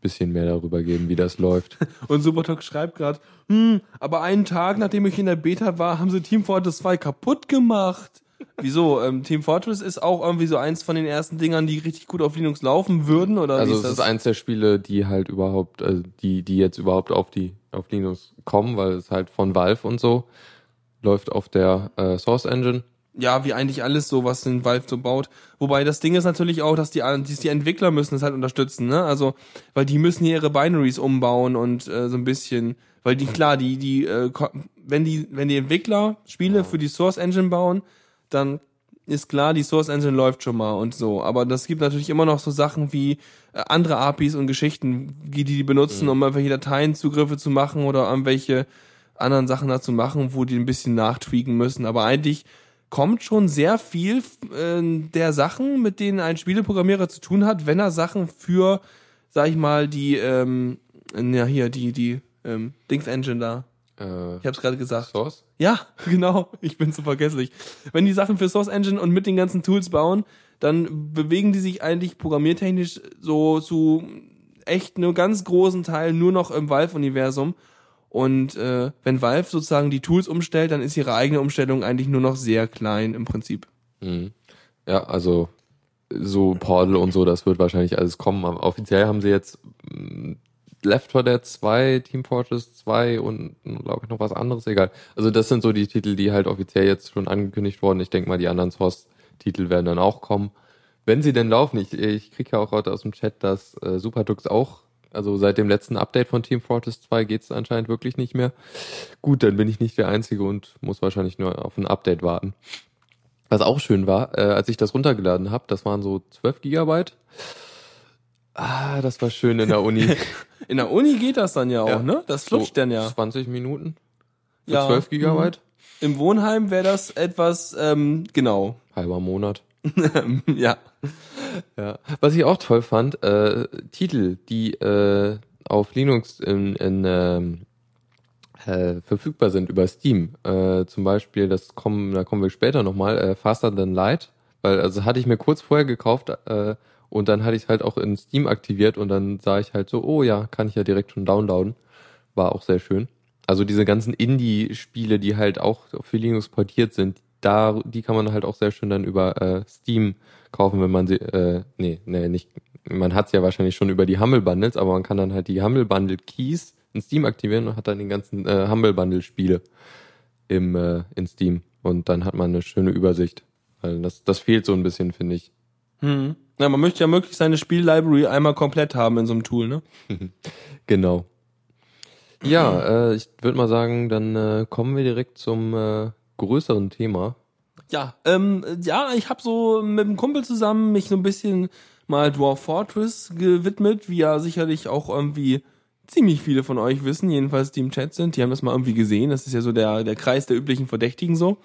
Speaker 2: bisschen mehr darüber geben, wie das läuft.
Speaker 3: Und Supertalk schreibt gerade, hm, aber einen Tag, nachdem ich in der Beta war, haben sie Team Fortress 2 kaputt gemacht. Wieso? Ähm, Team Fortress ist auch irgendwie so eins von den ersten Dingern, die richtig gut auf Linux laufen würden, oder
Speaker 2: Also
Speaker 3: wie
Speaker 2: es
Speaker 3: ist
Speaker 2: ist eins der Spiele, die halt überhaupt, also die, die jetzt überhaupt auf die auf Linux kommen, weil es halt von Valve und so läuft auf der äh, Source Engine.
Speaker 3: ja, wie eigentlich alles so, was in Valve so baut. Wobei das Ding ist natürlich auch, dass die, dass die Entwickler müssen es halt unterstützen, ne? Also, weil die müssen hier ihre Binaries umbauen und äh, so ein bisschen, weil die, klar, die, die, äh, wenn die, wenn die Entwickler Spiele für die Source Engine bauen, dann ist klar, die Source Engine läuft schon mal und so. Aber das gibt natürlich immer noch so Sachen wie äh, andere APIs und Geschichten, die die benutzen, um irgendwelche Dateienzugriffe zu machen oder irgendwelche anderen Sachen dazu machen, wo die ein bisschen nachtweaken müssen. Aber eigentlich kommt schon sehr viel äh, der Sachen, mit denen ein Spieleprogrammierer zu tun hat, wenn er Sachen für, sag ich mal, die, ähm, ja hier, die, die, ähm, Dings Engine da.
Speaker 2: Äh,
Speaker 3: Ich hab's gerade gesagt.
Speaker 2: Source?
Speaker 3: Ja, genau. Ich bin so vergesslich. Wenn die Sachen für Source Engine und mit den ganzen Tools bauen, dann bewegen die sich eigentlich programmiertechnisch so zu echt einem ganz großen Teil nur noch im Valve-Universum. Und äh, wenn Valve sozusagen die Tools umstellt, dann ist ihre eigene Umstellung eigentlich nur noch sehr klein im Prinzip.
Speaker 2: Mhm. Ja, also so Portal und so, das wird wahrscheinlich alles kommen. Aber offiziell haben sie jetzt mh, Left 4 Dead 2, Team Fortress 2 und glaube ich noch was anderes, egal. Also das sind so die Titel, die halt offiziell jetzt schon angekündigt wurden. Ich denke mal, die anderen Source Titel werden dann auch kommen. Wenn sie denn laufen, ich, ich kriege ja auch heute aus dem Chat, dass äh, Superdux auch, also seit dem letzten Update von Team Fortress 2 geht es anscheinend wirklich nicht mehr. Gut, dann bin ich nicht der Einzige und muss wahrscheinlich nur auf ein Update warten. Was auch schön war, äh, als ich das runtergeladen habe, das waren so 12 Gigabyte. Ah, das war schön in der Uni.
Speaker 3: In der Uni geht das dann ja auch,
Speaker 2: Ja.
Speaker 3: ne? Das flutscht
Speaker 2: so
Speaker 3: dann ja.
Speaker 2: 20 Minuten für
Speaker 3: Ja.
Speaker 2: 12 Gigabyte.
Speaker 3: Im Wohnheim wäre das etwas, ähm, genau.
Speaker 2: Halber Monat.
Speaker 3: ja.
Speaker 2: Ja. Was ich auch toll fand, äh, Titel, die äh, auf Linux in, in ähm, äh, verfügbar sind über Steam. Äh, zum Beispiel, das kommen, da kommen wir später nochmal, äh, Faster Than Light, weil also hatte ich mir kurz vorher gekauft äh, und dann hatte ich es halt auch in Steam aktiviert und dann sah ich halt so, oh ja, kann ich ja direkt schon downloaden. War auch sehr schön. Also diese ganzen Indie-Spiele, die halt auch für Linux portiert sind, da, die kann man halt auch sehr schön dann über äh, Steam kaufen, wenn man sie, äh, nee, nee, nicht, man hat's ja wahrscheinlich schon über die Humble Bundles, aber man kann dann halt die Humble Bundle Keys in Steam aktivieren und hat dann die ganzen äh, Humble Bundle Spiele im äh, in Steam und dann hat man eine schöne Übersicht. Weil das das fehlt so ein bisschen, finde ich.
Speaker 3: Hm. Ja, man möchte ja möglichst seine Spiellibrary einmal komplett haben in so einem Tool, ne?
Speaker 2: Genau. Ja, äh, ich würde mal sagen, dann äh, kommen wir direkt zum äh, größeren Thema.
Speaker 3: Ja, ähm, ja, ich habe so mit dem Kumpel zusammen mich so ein bisschen mal Dwarf Fortress gewidmet, wie ja sicherlich auch irgendwie ziemlich viele von euch wissen, jedenfalls die im Chat sind, die haben das mal irgendwie gesehen. Das ist ja so der, der Kreis der üblichen Verdächtigen so.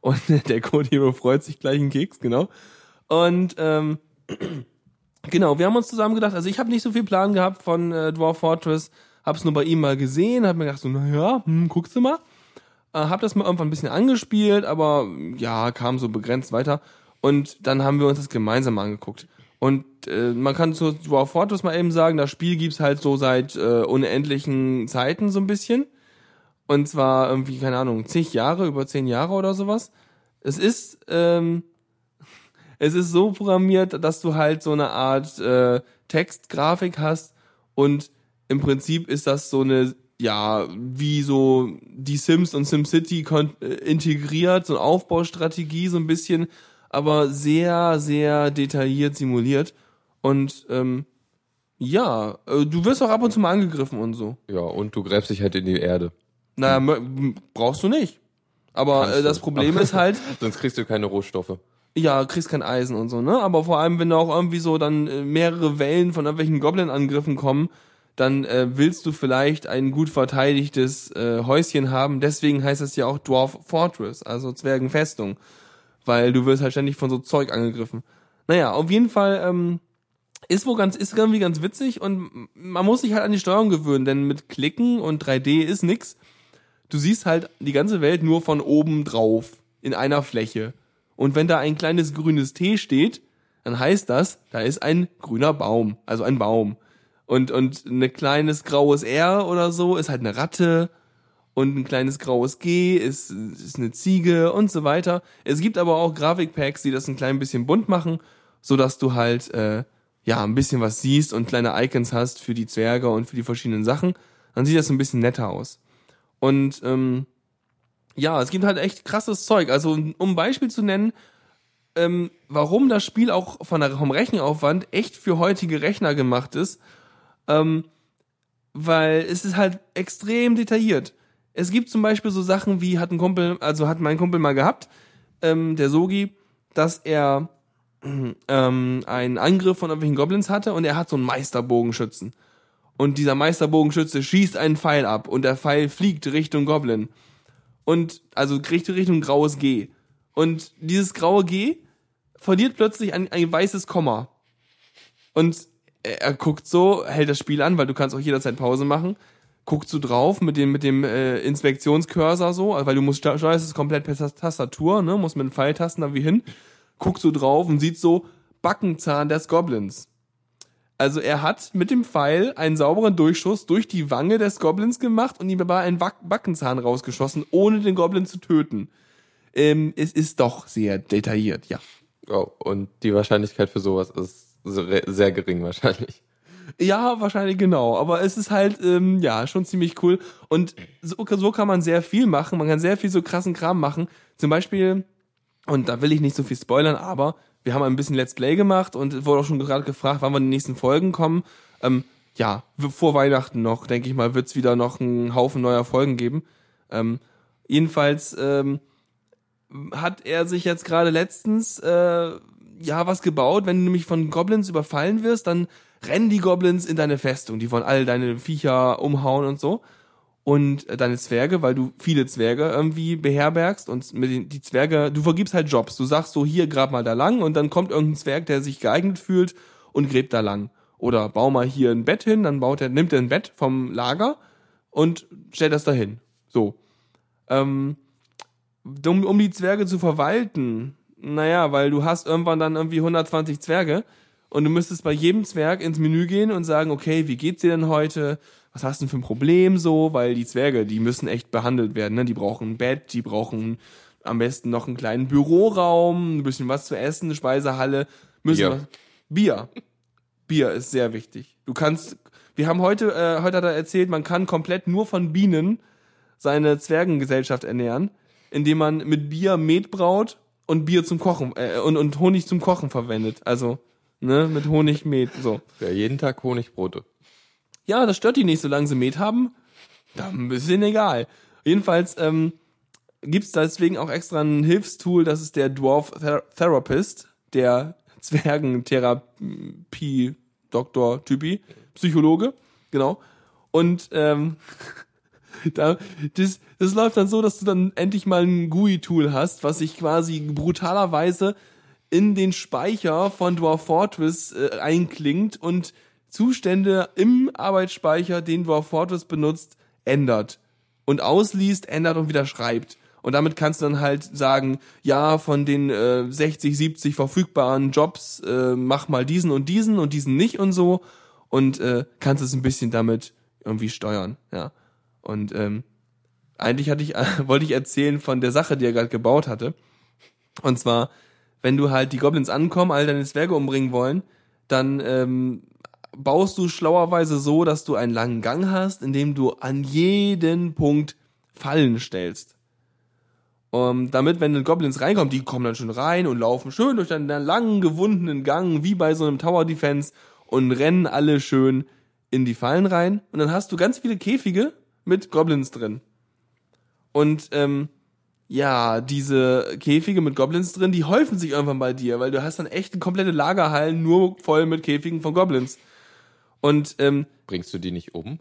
Speaker 3: Und der Code Hero freut sich gleich einen Keks, genau. Und ähm, genau, wir haben uns zusammen gedacht, also ich habe nicht so viel Plan gehabt von äh, Dwarf Fortress, hab's nur bei ihm mal gesehen, hab mir gedacht so, naja, hm, guckst du mal. Äh, hab das mal irgendwann ein bisschen angespielt, aber ja, kam so begrenzt weiter. Und dann haben wir uns das gemeinsam angeguckt. Und äh, man kann zu Dwarf Fortress mal eben sagen, das Spiel gibt's halt so seit äh, unendlichen Zeiten so ein bisschen. Und zwar irgendwie, keine Ahnung, zig Jahre, über zehn Jahre oder sowas. Es ist, ähm, es ist so programmiert, dass du halt so eine Art äh, Textgrafik hast und im Prinzip ist das so eine, ja, wie so die Sims und SimCity äh, integriert, so eine Aufbaustrategie so ein bisschen, aber sehr, sehr detailliert simuliert. Und ähm, ja, äh, du wirst auch ab und zu mal angegriffen und so.
Speaker 2: Ja, und du gräbst dich halt in die Erde.
Speaker 3: Naja, brauchst du nicht. Aber äh, das. Problem ist halt,
Speaker 2: Sonst kriegst du keine Rohstoffe.
Speaker 3: Ja, kriegst kein Eisen und so, ne? Aber vor allem, wenn da auch irgendwie so dann äh, mehrere Wellen von irgendwelchen Goblin-Angriffen kommen, dann äh, willst du vielleicht ein gut verteidigtes äh, Häuschen haben. Deswegen heißt es ja auch Dwarf Fortress, also Zwergenfestung. Weil du wirst halt ständig von so Zeug angegriffen. Naja, auf jeden Fall ähm, ist wohl ganz, ist irgendwie ganz witzig und man muss sich halt an die Steuerung gewöhnen, denn mit Klicken und 3D ist nix. Du siehst halt die ganze Welt nur von oben drauf in einer Fläche. Und wenn da ein kleines grünes T steht, dann heißt das, da ist ein grüner Baum, also ein Baum. Und, und ein kleines graues R oder so ist halt eine Ratte. Und ein kleines graues G ist, ist eine Ziege und so weiter. Es gibt aber auch Grafikpacks, die das ein klein bisschen bunt machen, so dass du halt, äh, ja, ein bisschen was siehst und kleine Icons hast für die Zwerge und für die verschiedenen Sachen. Dann sieht das ein bisschen netter aus. Und ähm, ja, es gibt halt echt krasses Zeug. Also um ein Beispiel zu nennen, ähm, warum das Spiel auch von der, vom Rechenaufwand echt für heutige Rechner gemacht ist, ähm, weil es ist halt extrem detailliert. Es gibt zum Beispiel so Sachen wie hat ein Kumpel, also hat mein Kumpel mal gehabt, ähm, der Sogi, dass er ähm, einen Angriff von irgendwelchen Goblins hatte und er hat so einen Meisterbogenschützen. Und dieser Meisterbogenschütze schießt einen Pfeil ab und der Pfeil fliegt Richtung Goblin. Und, also Richtung, Richtung graues G. Und dieses graue G verliert plötzlich ein, ein weißes Komma. Und er, er guckt so, hält das Spiel an, weil du kannst auch jederzeit Pause machen. Guckt so drauf mit dem, mit dem äh, Inspektionscursor so, weil du musst steuerst es komplett per Tas- Tastatur, ne, musst mit den Pfeiltasten da wie hin. Guckt so drauf und sieht so Backenzahn des Goblins. Also er hat mit dem Pfeil einen sauberen Durchschuss durch die Wange des Goblins gemacht und ihm dabei einen Backenzahn rausgeschossen, ohne den Goblin zu töten. Ähm, es ist doch sehr detailliert, ja.
Speaker 2: Oh, und die Wahrscheinlichkeit für sowas ist sehr, sehr gering wahrscheinlich.
Speaker 3: Ja, wahrscheinlich genau. Aber es ist halt, ähm, ja, schon ziemlich cool. Und so, so kann man sehr viel machen. Man kann sehr viel so krassen Kram machen. Zum Beispiel, Und da will ich nicht so viel spoilern, aber wir haben ein bisschen Let's Play gemacht und es wurde auch schon gerade gefragt, wann wir in die nächsten Folgen kommen. Ähm, ja, vor Weihnachten noch, denke ich mal, wird's wieder noch einen Haufen neuer Folgen geben. Ähm, jedenfalls ähm, hat er sich jetzt gerade letztens äh, ja was gebaut. Wenn du nämlich von Goblins überfallen wirst, dann rennen die Goblins in deine Festung. Die wollen all deine Viecher umhauen und so. Und deine Zwerge, weil du viele Zwerge irgendwie beherbergst und mit den, die Zwerge, du vergibst halt Jobs. Du sagst so, hier grab mal da lang und dann kommt irgendein Zwerg, der sich geeignet fühlt und gräbt da lang. Oder bau mal hier ein Bett hin, dann baut er, nimmt er ein Bett vom Lager und stellt das dahin. So. Ähm, um, um die Zwerge zu verwalten, naja, weil du hast irgendwann dann irgendwie 120 Zwerge und du müsstest bei jedem Zwerg ins Menü gehen und sagen, okay, wie geht's dir denn heute? Was hast du denn für ein Problem so? Weil die Zwerge, die müssen echt behandelt werden, ne? Die brauchen ein Bett, die brauchen am besten noch einen kleinen Büroraum, ein bisschen was zu essen, eine Speisehalle, müssen
Speaker 2: Bier.
Speaker 3: was- Bier. Bier ist sehr wichtig. Du kannst, wir haben heute, äh, heute hat er erzählt, man kann komplett nur von Bienen seine Zwergengesellschaft ernähren, indem man mit Bier Met braut und Bier zum Kochen äh, und, und Honig zum Kochen verwendet. Also ne, mit Honig Met so.
Speaker 2: Ja, jeden Tag Honigbrote.
Speaker 3: Ja, das stört die nicht, solange sie Met haben. Dann ist ihnen egal. Jedenfalls ähm, gibt's deswegen auch extra ein Hilfstool, das ist der Dwarf Ther Therapist, der Zwergentherapie Doktor Typi, Psychologe, genau. Und ähm, da, das, das läuft dann so, dass du dann endlich mal ein GUI-Tool hast, was sich quasi brutalerweise in den Speicher von Dwarf Fortress äh, einklingt und Zustände im Arbeitsspeicher, den Dwarf Fortress benutzt, ändert. Und ausliest, ändert und wieder schreibt. Und damit kannst du dann halt sagen, ja, von den äh, 60, 70 verfügbaren Jobs, äh, mach mal diesen und diesen und diesen nicht und so. Und äh, kannst es ein bisschen damit irgendwie steuern, ja. Und ähm, eigentlich hatte ich, wollte ich erzählen von der Sache, die er gerade gebaut hatte. Und zwar, wenn du halt die Goblins ankommen, all deine Zwerge umbringen wollen, dann ähm, baust du schlauerweise so, dass du einen langen Gang hast, in dem du an jeden Punkt Fallen stellst. Um, damit, wenn die Goblins reinkommen, die kommen dann schon rein und laufen schön durch einen langen, gewundenen Gang, wie bei so einem Tower Defense, und rennen alle schön in die Fallen rein. Und dann hast du ganz viele Käfige mit Goblins drin. Und ähm, ja, diese Käfige mit Goblins drin, die häufen sich irgendwann bei dir, weil du hast dann echt komplette Lagerhallen nur voll mit Käfigen von Goblins. Und ähm,
Speaker 2: Bringst du die nicht um?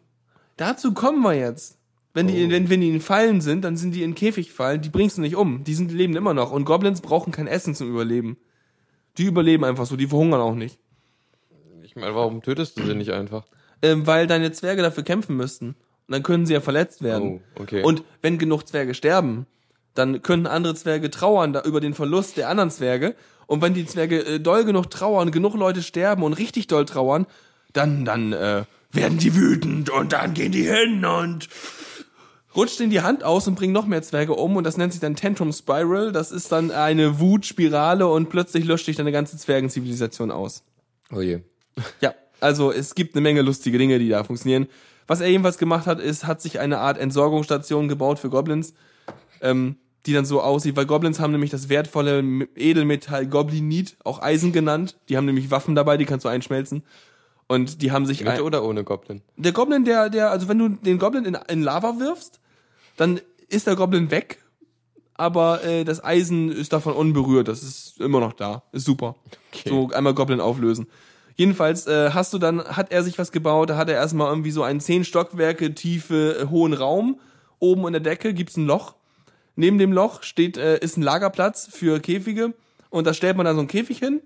Speaker 3: dazu kommen wir jetzt. Wenn die, wenn, wenn die in Fallen sind, dann sind die in Käfigfallen, die bringst du nicht um. Die sind, die leben immer noch. Und Goblins brauchen kein Essen zum Überleben. Die überleben einfach so, die verhungern auch nicht.
Speaker 2: Ich meine, warum tötest du sie nicht einfach?
Speaker 3: Ähm, weil deine Zwerge dafür kämpfen müssten. Und dann können sie ja verletzt werden.
Speaker 2: Oh, okay.
Speaker 3: Und wenn genug Zwerge sterben, dann können andere Zwerge trauern da über den Verlust der anderen Zwerge. Und wenn die Zwerge äh, doll genug trauern, genug Leute sterben und richtig doll trauern, dann, dann äh, werden die wütend und dann gehen die hin und rutscht in die Hand aus und bringen noch mehr Zwerge um und das nennt sich dann Tantrum Spiral. Das ist dann eine Wutspirale und plötzlich löscht sich deine ganze Zwergenzivilisation aus.
Speaker 2: Oh je.
Speaker 3: Ja, also es gibt eine Menge lustige Dinge, die da funktionieren. Was er jedenfalls gemacht hat, ist, hat sich eine Art Entsorgungsstation gebaut für Goblins, ähm, die dann so aussieht, weil Goblins haben nämlich das wertvolle Edelmetall Goblinit, auch Eisen genannt. Die haben nämlich Waffen dabei, die kannst du einschmelzen. Und die haben sich
Speaker 2: Mit
Speaker 3: ein,
Speaker 2: oder ohne Goblin?
Speaker 3: der Goblin, der, der, also wenn du den Goblin in, in Lava wirfst, dann ist der Goblin weg, aber äh, das Eisen ist davon unberührt. Das ist immer noch da. Ist super.
Speaker 2: Okay.
Speaker 3: So einmal Goblin auflösen. Jedenfalls äh, hast du dann, hat er sich was gebaut, da hat er erstmal irgendwie so einen zehn Stockwerke tiefe, äh, hohen Raum. Oben in der Decke gibt's ein Loch. Neben dem Loch steht, äh, ist ein Lagerplatz für Käfige und da stellt man dann so einen Käfig hin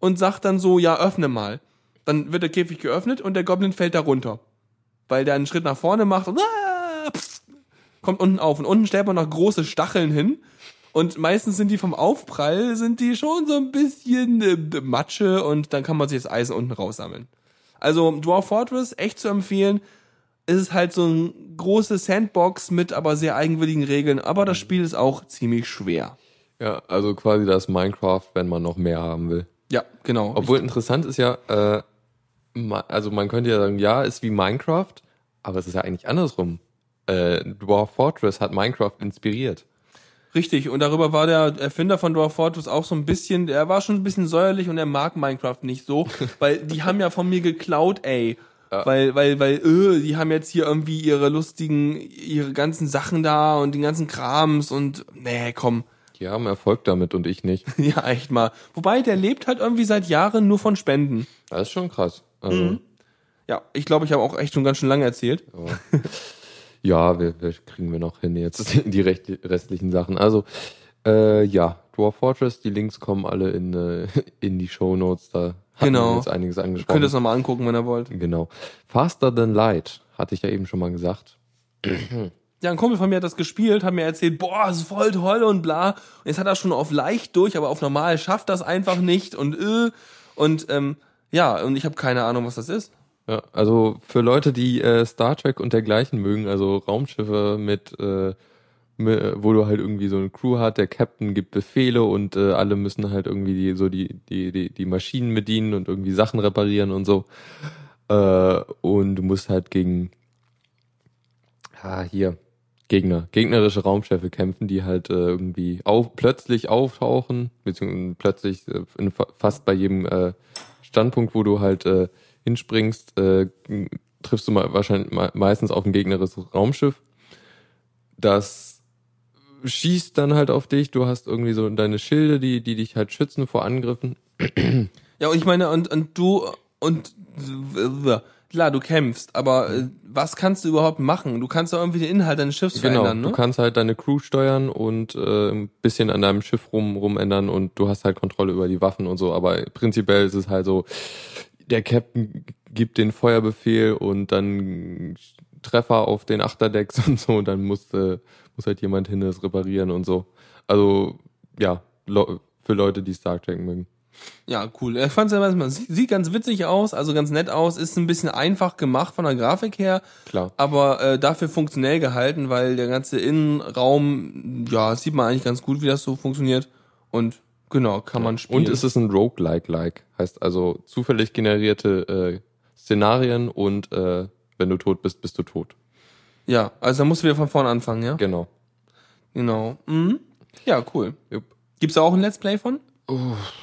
Speaker 3: und sagt dann so, ja, öffne mal. Dann wird der Käfig geöffnet und der Goblin fällt da runter. Weil der einen Schritt nach vorne macht und ah, pff, kommt unten auf. Und unten stellt man noch große Stacheln hin. Und meistens sind die vom Aufprall, sind die schon so ein bisschen äh, Matsche und dann kann man sich das Eisen unten raussammeln. Also Dwarf Fortress, echt zu empfehlen. Es ist halt so ein großes Sandbox mit aber sehr eigenwilligen Regeln, aber das Spiel ist auch ziemlich schwer.
Speaker 2: Ja, also quasi das Minecraft, wenn man noch mehr haben will.
Speaker 3: Ja, genau.
Speaker 2: Obwohl interessant ist ja, äh, also man könnte ja sagen, ja, ist wie Minecraft, aber es ist ja eigentlich andersrum. Äh, Dwarf Fortress hat Minecraft inspiriert.
Speaker 3: Richtig, und darüber war der Erfinder von Dwarf Fortress auch so ein bisschen, der war schon ein bisschen säuerlich und er mag Minecraft nicht so, weil die haben ja von mir geklaut, ey.
Speaker 2: Ja.
Speaker 3: Weil, weil, weil, äh, die haben jetzt hier irgendwie ihre lustigen, ihre ganzen Sachen da und den ganzen Krams und, nee, komm.
Speaker 2: Die haben Erfolg damit und ich nicht.
Speaker 3: Ja, echt mal. Wobei, der lebt halt irgendwie seit Jahren nur von Spenden.
Speaker 2: Das ist schon krass. Also,
Speaker 3: Mhm. Ja, ich glaube, ich habe auch echt schon ganz schön lange erzählt.
Speaker 2: aber, ja, wir, wir kriegen wir noch hin jetzt die recht, restlichen Sachen. Also, äh, ja, Dwarf Fortress, die Links kommen alle in, äh, in die Show Notes. Da hatten
Speaker 3: Genau.
Speaker 2: jetzt einiges
Speaker 3: Könnt ihr
Speaker 2: angesprochen.
Speaker 3: es nochmal angucken, wenn ihr wollt.
Speaker 2: Genau. Faster Than Light, hatte ich ja eben schon mal gesagt.
Speaker 3: Ja, ein Kumpel von mir hat das gespielt, hat mir erzählt, boah, ist voll toll und bla. Und jetzt hat er schon auf leicht durch, aber auf normal schafft das einfach nicht und äh. Und ähm, ja, und ich habe keine Ahnung, was das ist.
Speaker 2: Ja, also für Leute, die äh, Star Trek und dergleichen mögen, also Raumschiffe mit, äh, wo du halt irgendwie so eine Crew hat, der Captain gibt Befehle und äh, alle müssen halt irgendwie die, so die, die, die, die Maschinen bedienen und irgendwie Sachen reparieren und so. Äh, und du musst halt gegen, ah, hier, Gegner, gegnerische Raumschiffe kämpfen, die halt äh, irgendwie auf, plötzlich auftauchen, beziehungsweise plötzlich äh, in, fa- fast bei jedem äh, Standpunkt, wo du halt äh, hinspringst, äh, triffst du mal wahrscheinlich me- meistens auf ein gegnerisches Raumschiff. Das schießt dann halt auf dich. Du hast irgendwie so deine Schilde, die, die dich halt schützen vor Angriffen.
Speaker 3: Ja, und ich meine, und, und du, und klar, du kämpfst, aber äh, was kannst du überhaupt machen? Du kannst doch irgendwie den Inhalt deines Schiffs
Speaker 2: Genau,
Speaker 3: verändern, ne?
Speaker 2: du kannst halt deine Crew steuern und äh, ein bisschen an deinem Schiff rum rumändern und du hast halt Kontrolle über die Waffen und so. Aber prinzipiell ist es halt so, der Captain gibt den Feuerbefehl und dann Treffer auf den Achterdecks und so und dann muss, äh, muss halt jemand hin das reparieren und so. Also ja, für Leute, die Star Trek mögen.
Speaker 3: Ja, cool. Ich fand's ja erstmal, sieht, sieht ganz witzig aus, also ganz nett aus, ist ein bisschen einfach gemacht von der Grafik her,
Speaker 2: Klar.
Speaker 3: aber äh, dafür funktionell gehalten, weil der ganze Innenraum, ja, sieht man eigentlich ganz gut, wie das so funktioniert. Und genau, kann man spielen.
Speaker 2: Und es ist ein Roguelike-like. Heißt also zufällig generierte äh, Szenarien und äh, wenn du tot bist, bist du tot.
Speaker 3: Ja, also da musst du wieder von vorne anfangen, ja?
Speaker 2: Genau.
Speaker 3: Genau. Mhm. Ja, cool.
Speaker 2: Jupp.
Speaker 3: Gibt's da auch ein Let's Play von?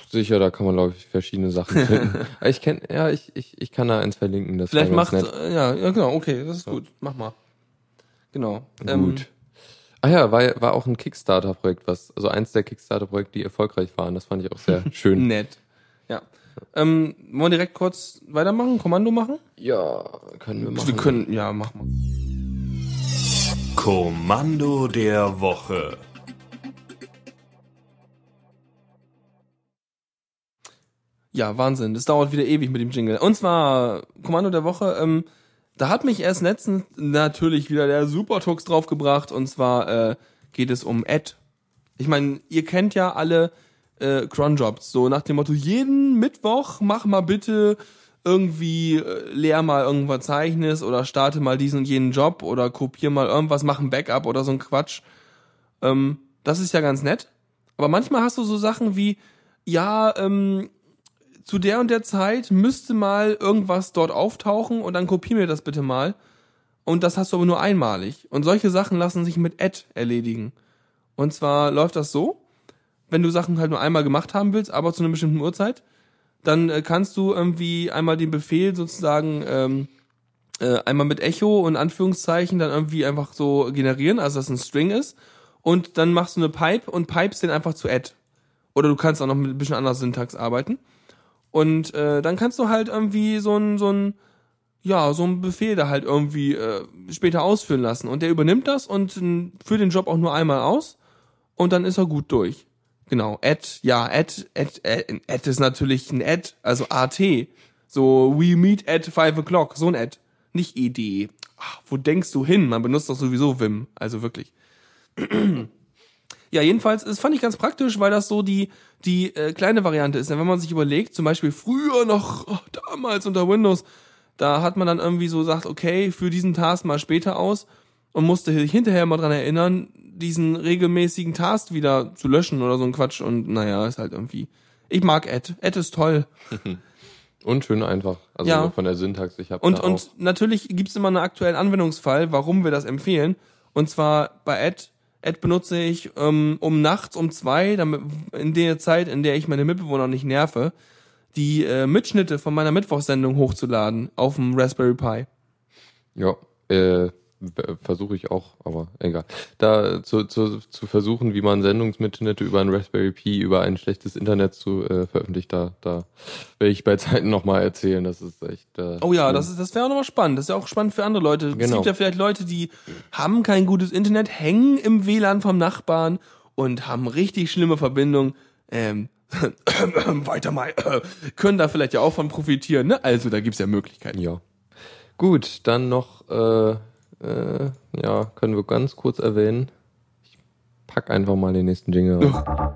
Speaker 2: Sicher, da kann man, glaube ich, verschiedene Sachen finden. Ich kenn, ja, ich, ich, ich kann da eins verlinken. Das
Speaker 3: Vielleicht macht, äh, ja, ja, genau, okay, das ist gut. Mach mal. Genau.
Speaker 2: Gut. Ah ja, war, war auch ein Kickstarter-Projekt, was, also eins der Kickstarter-Projekte, die erfolgreich waren. Das fand ich auch sehr schön.
Speaker 3: Nett. Ja. Ähm, wollen wir direkt kurz weitermachen? Kommando machen?
Speaker 2: ja, können wir machen.
Speaker 3: Wir können, ja, mach mal.
Speaker 1: Kommando der Woche.
Speaker 3: Ja, Wahnsinn. Das dauert wieder ewig mit dem Jingle. Und zwar Kommando der Woche. Ähm, da hat mich erst letztens natürlich wieder der Supertux draufgebracht. Und zwar äh, geht es um Ed. Ich meine, ihr kennt ja alle äh, Cronjobs. So nach dem Motto, jeden Mittwoch mach mal bitte irgendwie, äh, leer mal irgendwas Zeichnis oder starte mal diesen und jenen Job oder kopier mal irgendwas, mach ein Backup oder so ein Quatsch. Ähm, das ist ja ganz nett. Aber manchmal hast du so Sachen wie, ja, ähm, zu der und der Zeit müsste mal irgendwas dort auftauchen und dann kopier mir das bitte mal. Und das hast du aber nur einmalig. Und solche Sachen lassen sich mit Add erledigen. Und zwar läuft das so, wenn du Sachen halt nur einmal gemacht haben willst, aber zu einer bestimmten Uhrzeit, dann äh, kannst du irgendwie einmal den Befehl sozusagen ähm, äh, einmal mit Echo und Anführungszeichen dann irgendwie einfach so generieren, also dass ein String ist. Und dann machst du eine Pipe und pipest den einfach zu Add. Oder du kannst auch noch mit ein bisschen anderer Syntax arbeiten. Und äh, dann kannst du halt irgendwie so ein, so ein, ja, so ein Befehl da halt irgendwie äh, später ausführen lassen. Und der übernimmt das und führt den Job auch nur einmal aus und dann ist er gut durch. Genau, Add, ja, Add, Add, Add, Add ist natürlich ein Add, also AT. So, we meet at five o'clock, so ein Add. Nicht ED. Ach, wo denkst du hin? Man benutzt doch sowieso Vim, also wirklich. Ja, jedenfalls, das fand ich ganz praktisch, weil das so die, die äh, kleine Variante ist. Denn wenn man sich überlegt, zum Beispiel früher noch, oh, damals unter Windows, da hat man dann irgendwie so gesagt, okay, für diesen Task mal später aus und musste sich hinterher mal dran erinnern, diesen regelmäßigen Task wieder zu löschen oder so ein Quatsch. Und naja, ist halt irgendwie. Ich mag Add. Add ist toll.
Speaker 2: Und schön einfach. Also
Speaker 3: Ja.
Speaker 2: von der Syntax. Ich habe
Speaker 3: Und, und
Speaker 2: auch,
Speaker 3: natürlich gibt's immer einen aktuellen Anwendungsfall, warum wir das empfehlen. Und zwar bei Add Ad benutze ich, ähm, um nachts um zwei, damit, in der Zeit, in der ich meine Mitbewohner nicht nerve, die äh, Mitschnitte von meiner Mittwochsendung hochzuladen auf dem Raspberry Pi.
Speaker 2: Ja, äh, versuche ich auch, aber egal. Da zu, zu, zu versuchen, wie man Sendungsmitschnitte über ein Raspberry Pi über ein schlechtes Internet zu äh, veröffentlicht, da, da werde ich bei Zeiten nochmal erzählen. Das ist echt. Äh,
Speaker 3: Oh ja, das, ist, das wäre auch nochmal spannend. Das ist ja auch spannend für andere Leute. Es
Speaker 2: Genau.
Speaker 3: gibt ja vielleicht Leute, die haben kein gutes Internet, hängen im WLAN vom Nachbarn und haben richtig schlimme Verbindungen. Ähm, weiter mal, können da vielleicht ja auch von profitieren. Ne? Also da gibt's ja Möglichkeiten.
Speaker 2: Ja. Gut, dann noch, äh, äh, ja, können wir ganz kurz erwähnen. Ich pack einfach mal den nächsten Jingle. rein.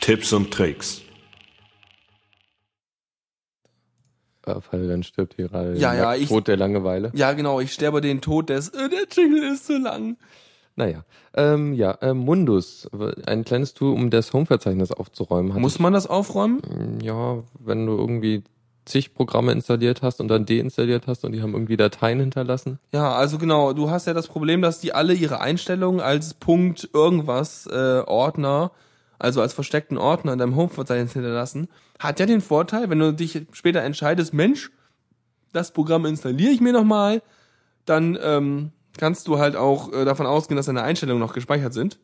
Speaker 1: Tipps und Tricks.
Speaker 2: Äh, Weil dann stirbt hier gerade
Speaker 3: Ja,
Speaker 2: der
Speaker 3: ja, ich-
Speaker 2: Tod der Langeweile.
Speaker 3: Ja, genau, ich sterbe den Tod des, äh, der Jingle ist zu lang.
Speaker 2: Naja, ähm, ja, äh, Mundus, ein kleines Tool, um das Home-Verzeichnis aufzuräumen.
Speaker 3: Muss man das aufräumen?
Speaker 2: ja, wenn du irgendwie zig Programme installiert hast und dann deinstalliert hast und die haben irgendwie Dateien hinterlassen.
Speaker 3: Ja, also genau, du hast ja das Problem, dass die alle ihre Einstellungen als Punkt irgendwas äh, Ordner, also als versteckten Ordner in deinem Home-Verzeichnis hinterlassen. Hat ja den Vorteil, wenn du dich später entscheidest, Mensch, das Programm installiere ich mir nochmal, dann ähm, kannst du halt auch äh, davon ausgehen, dass deine Einstellungen noch gespeichert sind.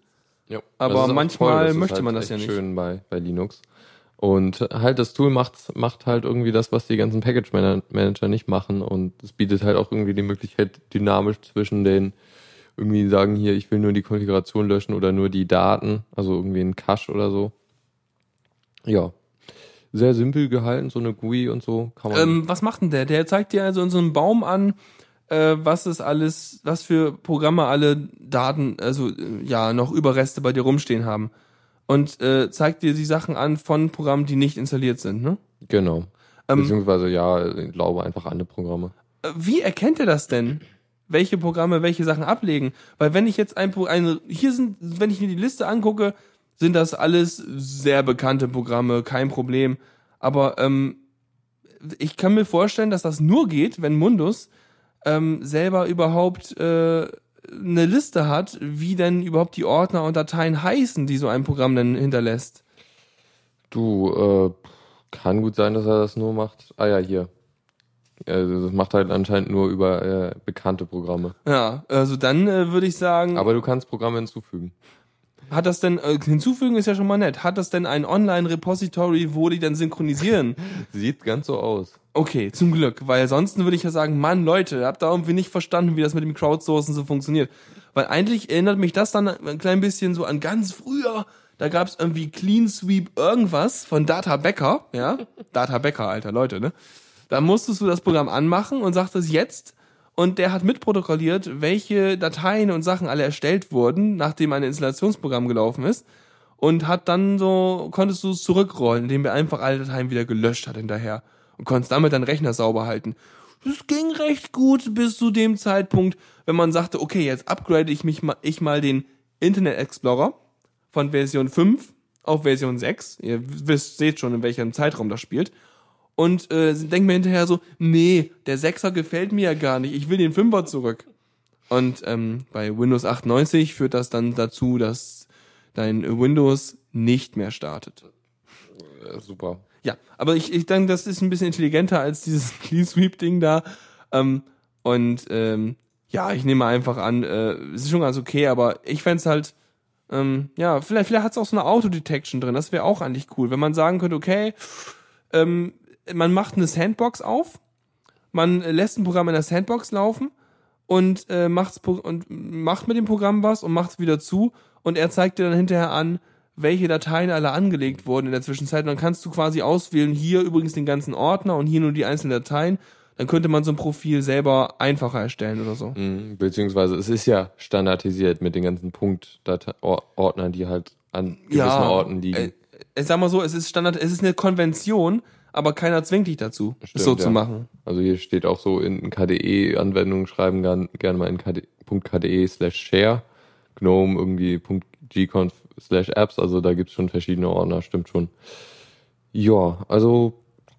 Speaker 2: Ja.
Speaker 3: Aber
Speaker 2: Das
Speaker 3: manchmal
Speaker 2: das ist
Speaker 3: möchte
Speaker 2: halt
Speaker 3: man das
Speaker 2: echt
Speaker 3: ja nicht.
Speaker 2: Schön bei, bei Linux. Und halt das Tool macht, macht halt irgendwie das, was die ganzen Package Mana- Manager nicht machen. Und es bietet halt auch irgendwie die Möglichkeit, dynamisch zwischen den irgendwie sagen hier, ich will nur die Konfiguration löschen oder nur die Daten, also irgendwie ein Cache oder so. Ja. Sehr simpel gehalten, so eine GUI und so kann man.
Speaker 3: Ähm, was macht denn der? Der zeigt dir also in so einem Baum an, äh, was ist alles, was für Programme alle Daten, also äh, ja, noch Überreste bei dir rumstehen haben. Und äh, zeigt dir die Sachen an von Programmen, die nicht installiert sind, ne?
Speaker 2: genau.
Speaker 3: Ähm,
Speaker 2: Beziehungsweise ja, ich glaube einfach alle Programme.
Speaker 3: Äh, Wie erkennt er das denn? Welche Programme welche Sachen ablegen? Weil wenn ich jetzt ein, eine, hier sind, wenn ich mir die Liste angucke, sind das alles sehr bekannte Programme, kein Problem. Aber ähm, ich kann mir vorstellen, dass das nur geht, wenn Mundus ähm, selber überhaupt äh, eine Liste hat, wie denn überhaupt die Ordner und Dateien heißen, die so ein Programm dann hinterlässt.
Speaker 2: Du, äh, kann gut sein, dass er das nur macht. Ah ja, hier. Also das macht halt anscheinend nur über äh, bekannte Programme.
Speaker 3: Ja, also dann äh, würde ich sagen,
Speaker 2: Aber du kannst Programme hinzufügen.
Speaker 3: Hat das denn, äh, hinzufügen ist ja schon mal nett, hat das denn ein Online-Repository, wo die dann synchronisieren?
Speaker 2: Sieht ganz so aus.
Speaker 3: Okay, zum Glück, weil ansonsten würde ich ja sagen, Mann, Leute, habt da irgendwie nicht verstanden, wie das mit dem Crowdsourcen so funktioniert. Weil eigentlich erinnert mich das dann ein klein bisschen so an ganz früher, da gab es irgendwie Clean Sweep irgendwas von Data Becker, ja? Data Becker, alter Leute, ne? Da musstest du das Programm anmachen und sagtest jetzt, und der hat mitprotokolliert, welche Dateien und Sachen alle erstellt wurden, nachdem ein Installationsprogramm gelaufen ist. Und hat dann so, konntest du es zurückrollen, indem er einfach alle Dateien wieder gelöscht hat hinterher. Und konntest damit deinen Rechner sauber halten. Das ging recht gut bis zu dem Zeitpunkt, wenn man sagte, okay, jetzt upgrade ich mich mal, ich mal den Internet Explorer von Version 5 auf Version 6. Ihr wisst, seht schon, in welchem Zeitraum das spielt. Und äh, denkt mir hinterher so, nee, der 6er gefällt mir ja gar nicht, ich will den 5er zurück. Und ähm, bei Windows 98 führt das dann dazu, dass dein Windows nicht mehr startet.
Speaker 2: Äh, super.
Speaker 3: Ja, aber ich, ich denke, das ist ein bisschen intelligenter als dieses Clean Sweep Ding da. Ähm, und ähm, ja, ich nehme einfach an, äh, es ist schon ganz okay, aber ich fänd's halt, ähm, ja, vielleicht, vielleicht hat's auch so eine Autodetection drin. Das wäre auch eigentlich cool, wenn man sagen könnte, okay, ähm, man macht eine Sandbox auf, man lässt ein Programm in der Sandbox laufen und äh, macht's und macht mit dem Programm was und macht's wieder zu und er zeigt dir dann hinterher an, welche Dateien alle angelegt wurden in der Zwischenzeit. Und dann kannst du quasi auswählen, hier übrigens den ganzen Ordner und hier nur die einzelnen Dateien. Dann könnte man so ein Profil selber einfacher erstellen oder so.
Speaker 2: Mhm. Beziehungsweise es ist ja standardisiert mit den ganzen Punktordnern, die halt an gewissen Orten liegen.
Speaker 3: Äh, ich sag mal so, es ist Standard, es ist eine Konvention, aber keiner zwingt dich dazu, es
Speaker 2: Stimmt,
Speaker 3: so
Speaker 2: ja.
Speaker 3: zu machen.
Speaker 2: Also hier steht auch so in KDE-Anwendungen schreiben gern, gerne mal in KDE, slash share, GNOME irgendwie .gconf slash apps, also da gibt's schon verschiedene Ordner, stimmt schon. Ja, also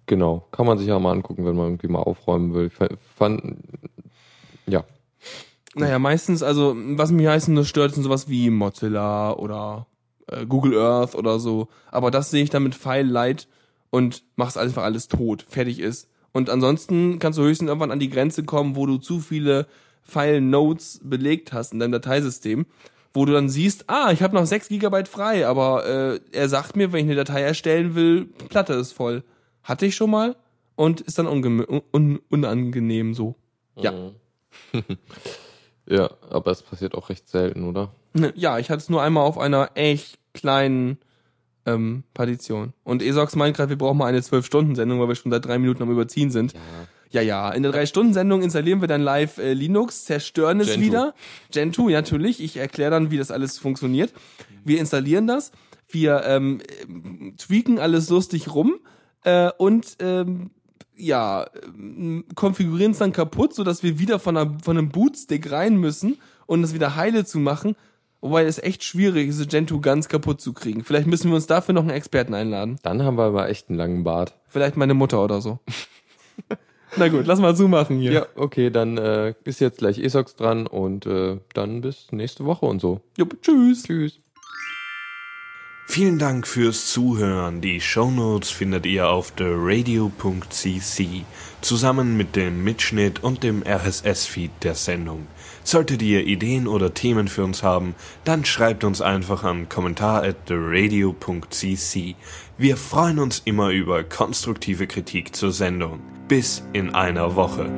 Speaker 2: genau, kann man sich ja mal angucken, wenn man irgendwie mal aufräumen will. Fand, ja.
Speaker 3: Naja, meistens, also was mich meistens nur stört, sind sowas wie Mozilla oder äh, Google Earth oder so. Aber das sehe ich dann mit File Light und mach's einfach alles tot, fertig ist. Und ansonsten kannst du höchstens irgendwann an die Grenze kommen, wo du zu viele File Nodes belegt hast in deinem Dateisystem, wo du dann siehst, ah, ich habe noch 6 Gigabyte frei, aber äh, er sagt mir, wenn ich eine Datei erstellen will, Platte ist voll. Hatte ich schon mal und ist dann unge un unangenehm so. Ja.
Speaker 2: ja, aber es passiert auch recht selten, oder?
Speaker 3: Ja, ich hatte es nur einmal auf einer echt kleinen ähm, Partition. Und Esox meint gerade, wir brauchen mal eine 12-Stunden-Sendung, weil wir schon seit drei Minuten am Überziehen sind. Ja. Ja, ja. In der drei-Stunden-Sendung installieren wir dann live äh, Linux, zerstören es Gentoo. wieder. Gentoo, ja, natürlich. Ich erkläre dann, wie das alles funktioniert. Wir installieren das, wir ähm, tweaken alles lustig rum äh, und ähm, ja, äh, konfigurieren es dann kaputt, so dass wir wieder von, einer, von einem Bootstick rein müssen und es wieder heile zu machen. Wobei es echt schwierig ist, Gentoo ganz kaputt zu kriegen. Vielleicht müssen wir uns dafür noch einen Experten einladen.
Speaker 2: Dann haben wir aber echt einen langen Bart.
Speaker 3: Vielleicht meine Mutter oder so. Na gut, lass mal zumachen hier.
Speaker 2: Ja, okay, dann äh, ist jetzt gleich ESOX dran und äh, dann bis nächste Woche und so.
Speaker 3: Jupp, tschüss.
Speaker 2: Tschüss.
Speaker 1: Vielen Dank fürs Zuhören. Die Shownotes findet ihr auf theradio.cc zusammen mit dem Mitschnitt und dem RSS-Feed der Sendung. Solltet ihr Ideen oder Themen für uns haben, dann schreibt uns einfach an kommentar at theradio.cc. Wir freuen uns immer über konstruktive Kritik zur Sendung. Bis in einer Woche.